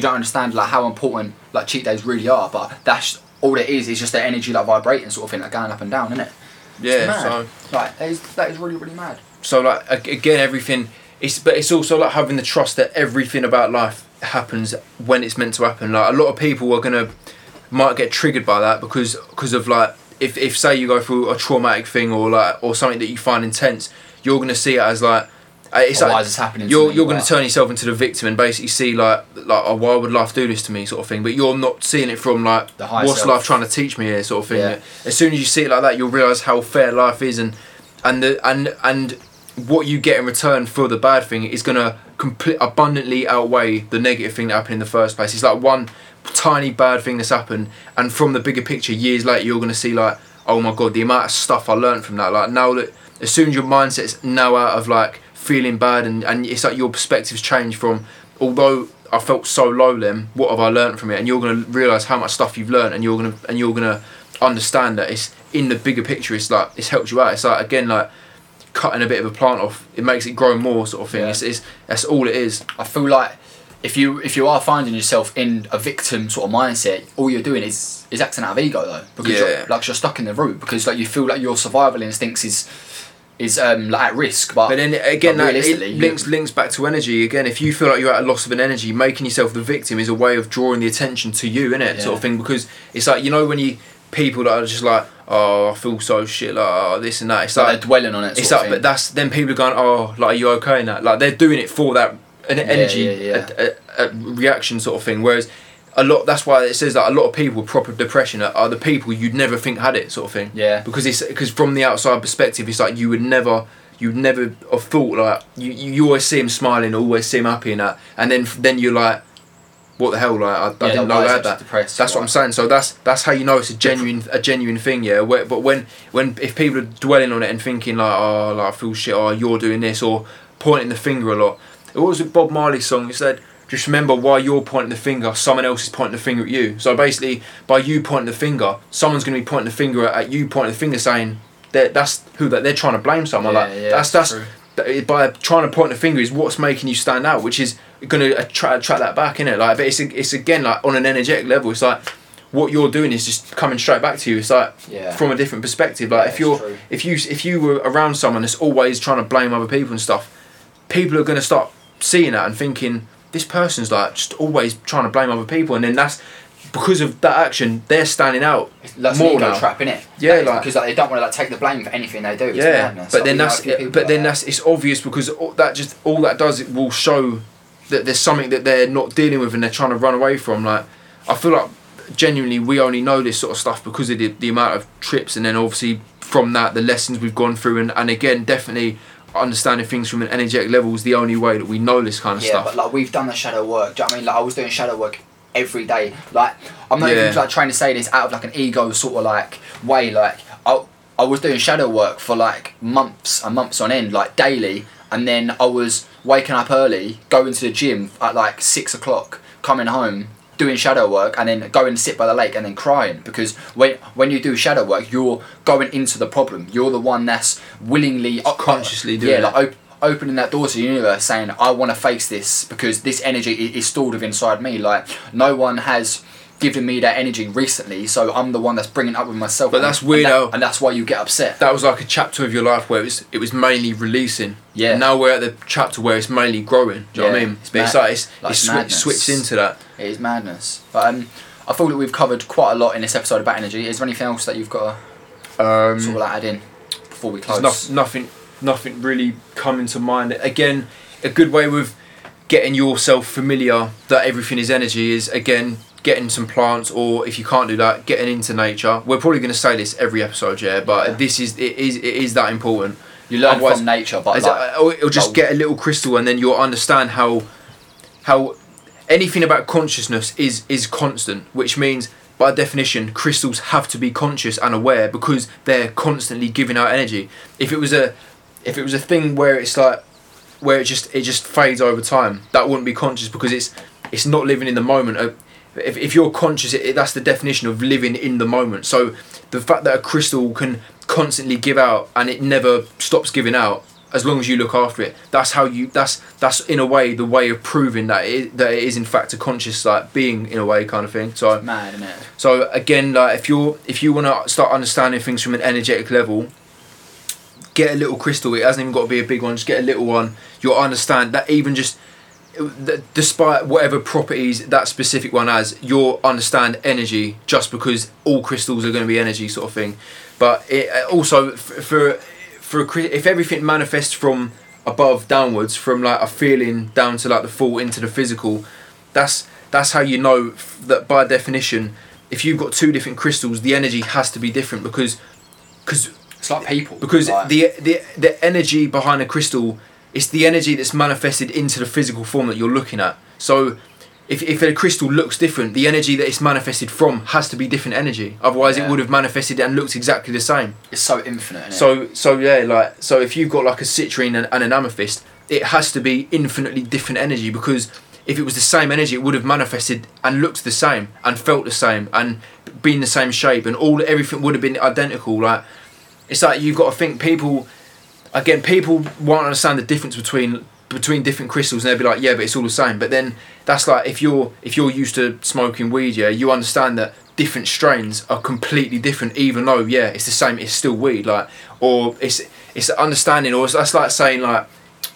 you don't understand like how important like cheat days really are, but that's all it is. Is just the energy like vibrating sort of thing, like going up and down, isn't it? yeah, so. Like that is that is really really mad. so like again everything it's but it's also like having the trust that everything about life happens when it's meant to happen like a lot of people are gonna might get triggered by that because because of like if, if say you go through a traumatic thing or like or something that you find intense you're gonna see it as like Uh, it's like why is this happening you're you're going to turn yourself into the victim and basically see like like oh, why would life do this to me sort of thing? But you're not seeing it from like The high what's self. life trying to teach me here sort of thing. Yeah. as soon as you see it like that you'll realize how fair life is and and the and and what you get in return for the bad thing is going to complete abundantly outweigh the negative thing that happened in the first place. It's like one tiny bad thing that's happened and from the bigger picture years later you're going to see like oh my god the amount of stuff i learned from that. Like now that as soon as your mindset's now out of like feeling bad and, and it's like your perspectives change from although I felt so low then what have I learned from it and you're gonna realise how much stuff you've learned and you're gonna and you're gonna understand that it's in the bigger picture it's like it's helped you out it's like again like cutting a bit of a plant off it makes it grow more sort of thing Yeah. it's, it's that's all it is I feel like if you if you are finding yourself in a victim sort of mindset, all you're doing is is acting out of ego though, because Yeah. you're, like you're stuck in the root because like you feel like your survival instincts is is um like at risk, but But then again, that it links links back to energy. Again, if you feel like you're at a loss of an energy, making yourself the victim is a way of drawing the attention to you, innit? Sort Yeah. Sort of thing. Because it's like you know when you people that are just like, oh, I feel so shit, like oh, this and that. It's like, like they're dwelling on it. it's like, but that's then people are going, oh, like are you okay? And that like they're doing it for that an energy yeah, yeah. A, a, a reaction sort of thing. Whereas a lot that's why it says that a lot of people with proper depression are, are the people you'd never think had it sort of thing Yeah. because it's because from the outside perspective it's like you would never you'd never have thought like you, you always see him smiling always see him happy and that and then then you're like what the hell like I, I didn't know I had that depressed, that's what? I'm saying so that's that's how you know it's a genuine a genuine thing yeah where, but when when if people are dwelling on it and thinking like oh like I feel shit oh you're doing this or pointing the finger a lot it was a Bob Marley song he said just remember why you're pointing the finger someone else is pointing the finger at you so basically by you pointing the finger someone's going to be pointing the finger at you pointing the finger saying that that's who that they're trying to blame someone Yeah, like yeah, that's that's that's true. that- by trying to point the finger is what's making you stand out, which is going to attract, attract that back in it. Like, but it's it's again like on an energetic level. It's like what you're doing is just coming straight back to you. It's like Yeah. from a different perspective. Like Yeah, if you're true. if you if you were around someone that's always trying to blame other people and stuff, people are going to start seeing that and thinking this person's like just always trying to blame other people, and then that's because of that action they're standing out That's more an ego now. trap, innit? Yeah, like- because like, they don't want to like take the blame for anything they do. It's yeah, madness. but then we know a that's people but like then that. that's it's obvious because all, that just all that does it will show that there's something that they're not dealing with and they're trying to run away from. Like I feel like genuinely we only know this sort of stuff because of the, the amount of trips and then obviously from that the lessons we've gone through and, and again definitely understanding things from an energetic level is the only way that we know this kind of yeah, stuff. Yeah, but like we've done the shadow work. Do you know what I mean? Like I was doing shadow work every day. Like I'm not Yeah. even like trying to say this out of like an ego sort of like way. Like I I was doing shadow work for like months and months on end, like daily, and then I was waking up early, going to the gym at like six o'clock, coming home. Doing shadow work and then going sit by the lake and then crying because when when you do shadow work you're going into the problem you're the one that's willingly consciously doing yeah it. like op- opening that door to the universe saying i want to face this because this energy is stored within inside me like no one has given me that energy recently so i'm the one that's bringing it up with myself But and- that's and that- and that's why you get upset that was like a chapter of your life where it was it was mainly releasing. Yeah. Now we're at the chapter where it's mainly growing. Do you know what I mean? it's it's like it's, like it's madness. switched into that. it is madness but um i feel that we've covered quite a lot in this episode about energy is there anything else that you've got Um, to sort of like add in before we close noth- nothing, nothing really coming to mind. Again, a good way with getting yourself familiar that everything is energy is again getting some plants, or if you can't do that, getting into nature. We're probably going to say this every episode, yeah, but Yeah. this is it is it is that important. you learn otherwise- from nature but like, or it'll just get a little crystal, and then you'll understand how how anything about consciousness is is constant, which means by definition crystals have to be conscious and aware because they're constantly giving out energy. If it was a if it was a thing where it's like where it just it just fades over time, that wouldn't be conscious because it's it's not living in the moment. Uh, If, if you're conscious, it, that's the definition of living in the moment. So the fact that a crystal can constantly give out and it never stops giving out as long as you look after it that's how you that's that's in a way the way of proving that it, that it is in fact a conscious like being in a way kind of thing. So mad isn't it? so again like if you're if you want to start understanding things from an energetic level get a little crystal. It hasn't even got to be a big one. Just get a little one. You'll understand that even just despite whatever properties that specific one has you'll understand energy just because all crystals are going to be energy sort of thing. But it uh, also for for a, if everything manifests from above downwards from like a feeling down to like the full into the physical that's that's how you know that by definition if you've got two different crystals the energy has to be different because because it's like people because like, the the the energy behind a crystal it's the energy that's manifested into the physical form that you're looking at. So if, if a crystal looks different the energy that it's manifested from has to be different energy. Otherwise Yeah. it would have manifested and looked exactly the same. It's so infinite so so yeah like so if you've got like a citrine and, and an amethyst it has to be infinitely different energy because if it was the same energy it would have manifested and looked the same and felt the same and been the same shape and all everything would have been identical like it's like you've got to think people again people won't understand the difference between between different crystals and they'll be like yeah but it's all the same but then that's like if you're if you're used to smoking weed yeah you understand that different strains are completely different even though yeah it's the same it's still weed like or it's it's understanding or it's, that's like saying like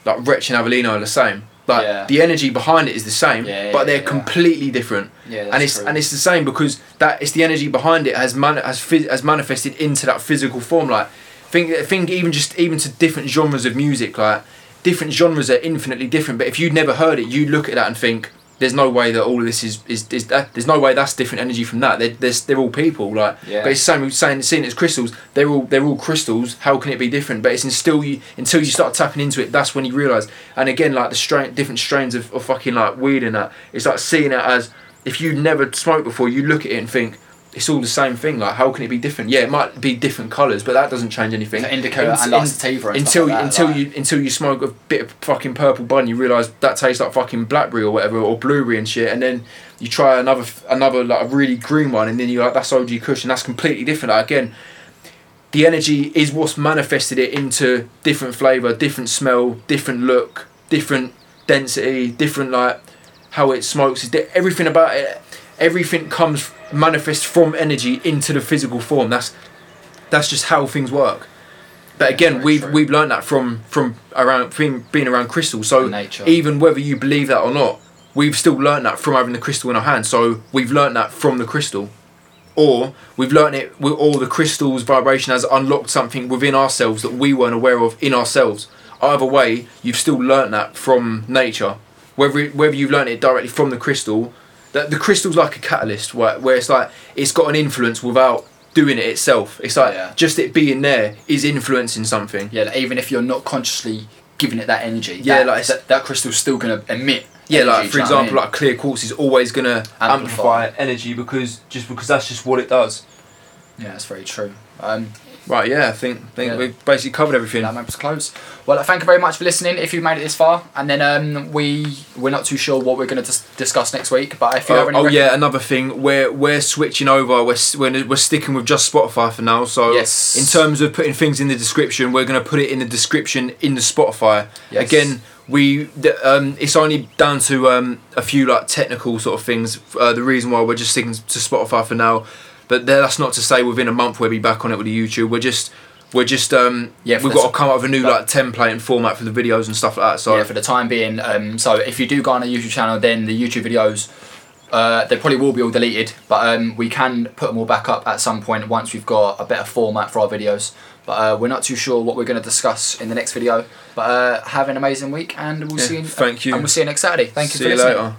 like Wretch and Avelino are the same like Yeah. the energy behind it is the same Yeah, but they're yeah. completely different yeah, and it's true. and it's the same because that it's the energy behind it has man has phys- has manifested into that physical form. Like think think even just even to different genres of music. Like different genres are infinitely different. But if you'd never heard it, you look at that and think. There's no way that all of this is is, is that, there's no way that's different energy from that. They're, they're, they're all people, like. Yeah. But it's the same with saying seeing it as crystals. They're all they're all crystals. How can it be different? But it's until you until you start tapping into it, that's when you realise. And again, like the strain, different strains of, of fucking like weed and that. It's like seeing it as if you'd never smoked before, you look at it and think it's all the same thing. Like, how can it be different? Yeah, it might be different colours, but that doesn't change anything. So indica In- and sativa and until like that, until like- you until you smoke a bit of fucking purple bun, you realise that tastes like fucking blackberry or whatever or blueberry and shit, and then you try another another like a really green one, and then you're like that's OG Kush, and that's completely different. Like, again, the energy is what's manifested it into different flavour, different smell, different look, different density, different like how it smokes. Everything about it? Everything comes manifest from energy into the physical form. That's that's just how things work. But again, very we've true. we've learned that from from around being, being around crystals. So even whether you believe that or not, we've still learned that from having the crystal in our hand. So we've learned that from the crystal, or we've learned it. with all the crystal's vibration has unlocked something within ourselves that we weren't aware of in ourselves. Either way, you've still learned that from nature. Whether it- whether you've learned it directly from the crystal, the, the crystal's like a catalyst, where, where it's like it's got an influence without doing it itself. It's like Yeah. just it being there is influencing something. Yeah, like, even if you're not consciously giving it that energy, Yeah, that, like that, that crystal's still gonna emit. Yeah, energy, like for what I example, mean? like clear quartz is always gonna Amplify. amplify. energy because just because that's just what it does. yeah, that's very true. Um, Right, yeah, I think think Yeah. we've basically covered everything. that makes close. Well, thank you very much for listening. If you've made it this far, and then um, we we're not too sure what we're going to dis- discuss next week, but if you have Oh, any, oh rec- yeah, another thing. We're we're switching over. We're we're, we're sticking with just Spotify for now. So Yes. in terms of putting things in the description, we're gonna put it in the description in the Spotify. Yes. Again, we the, um, it's only down to um, a few like technical sort of things. Uh, the reason why we're just sticking to Spotify for now, but that's not to say within a month we'll be back on it with the YouTube. We're just we're just um, Yeah, we've got to come up with a new like template and format for the videos and stuff like that. So yeah, for the time being. Um, so if you do go on a YouTube channel, then the YouTube videos. Uh, they probably will be all deleted, but um, we can put them all back up at some point once we've got a better format for our videos. But uh, we're not too sure what we're going to discuss in the next video. But uh, have an amazing week, and we'll Yeah, see you. thank you. And we'll see you next Saturday. Thank you See for you listening. later.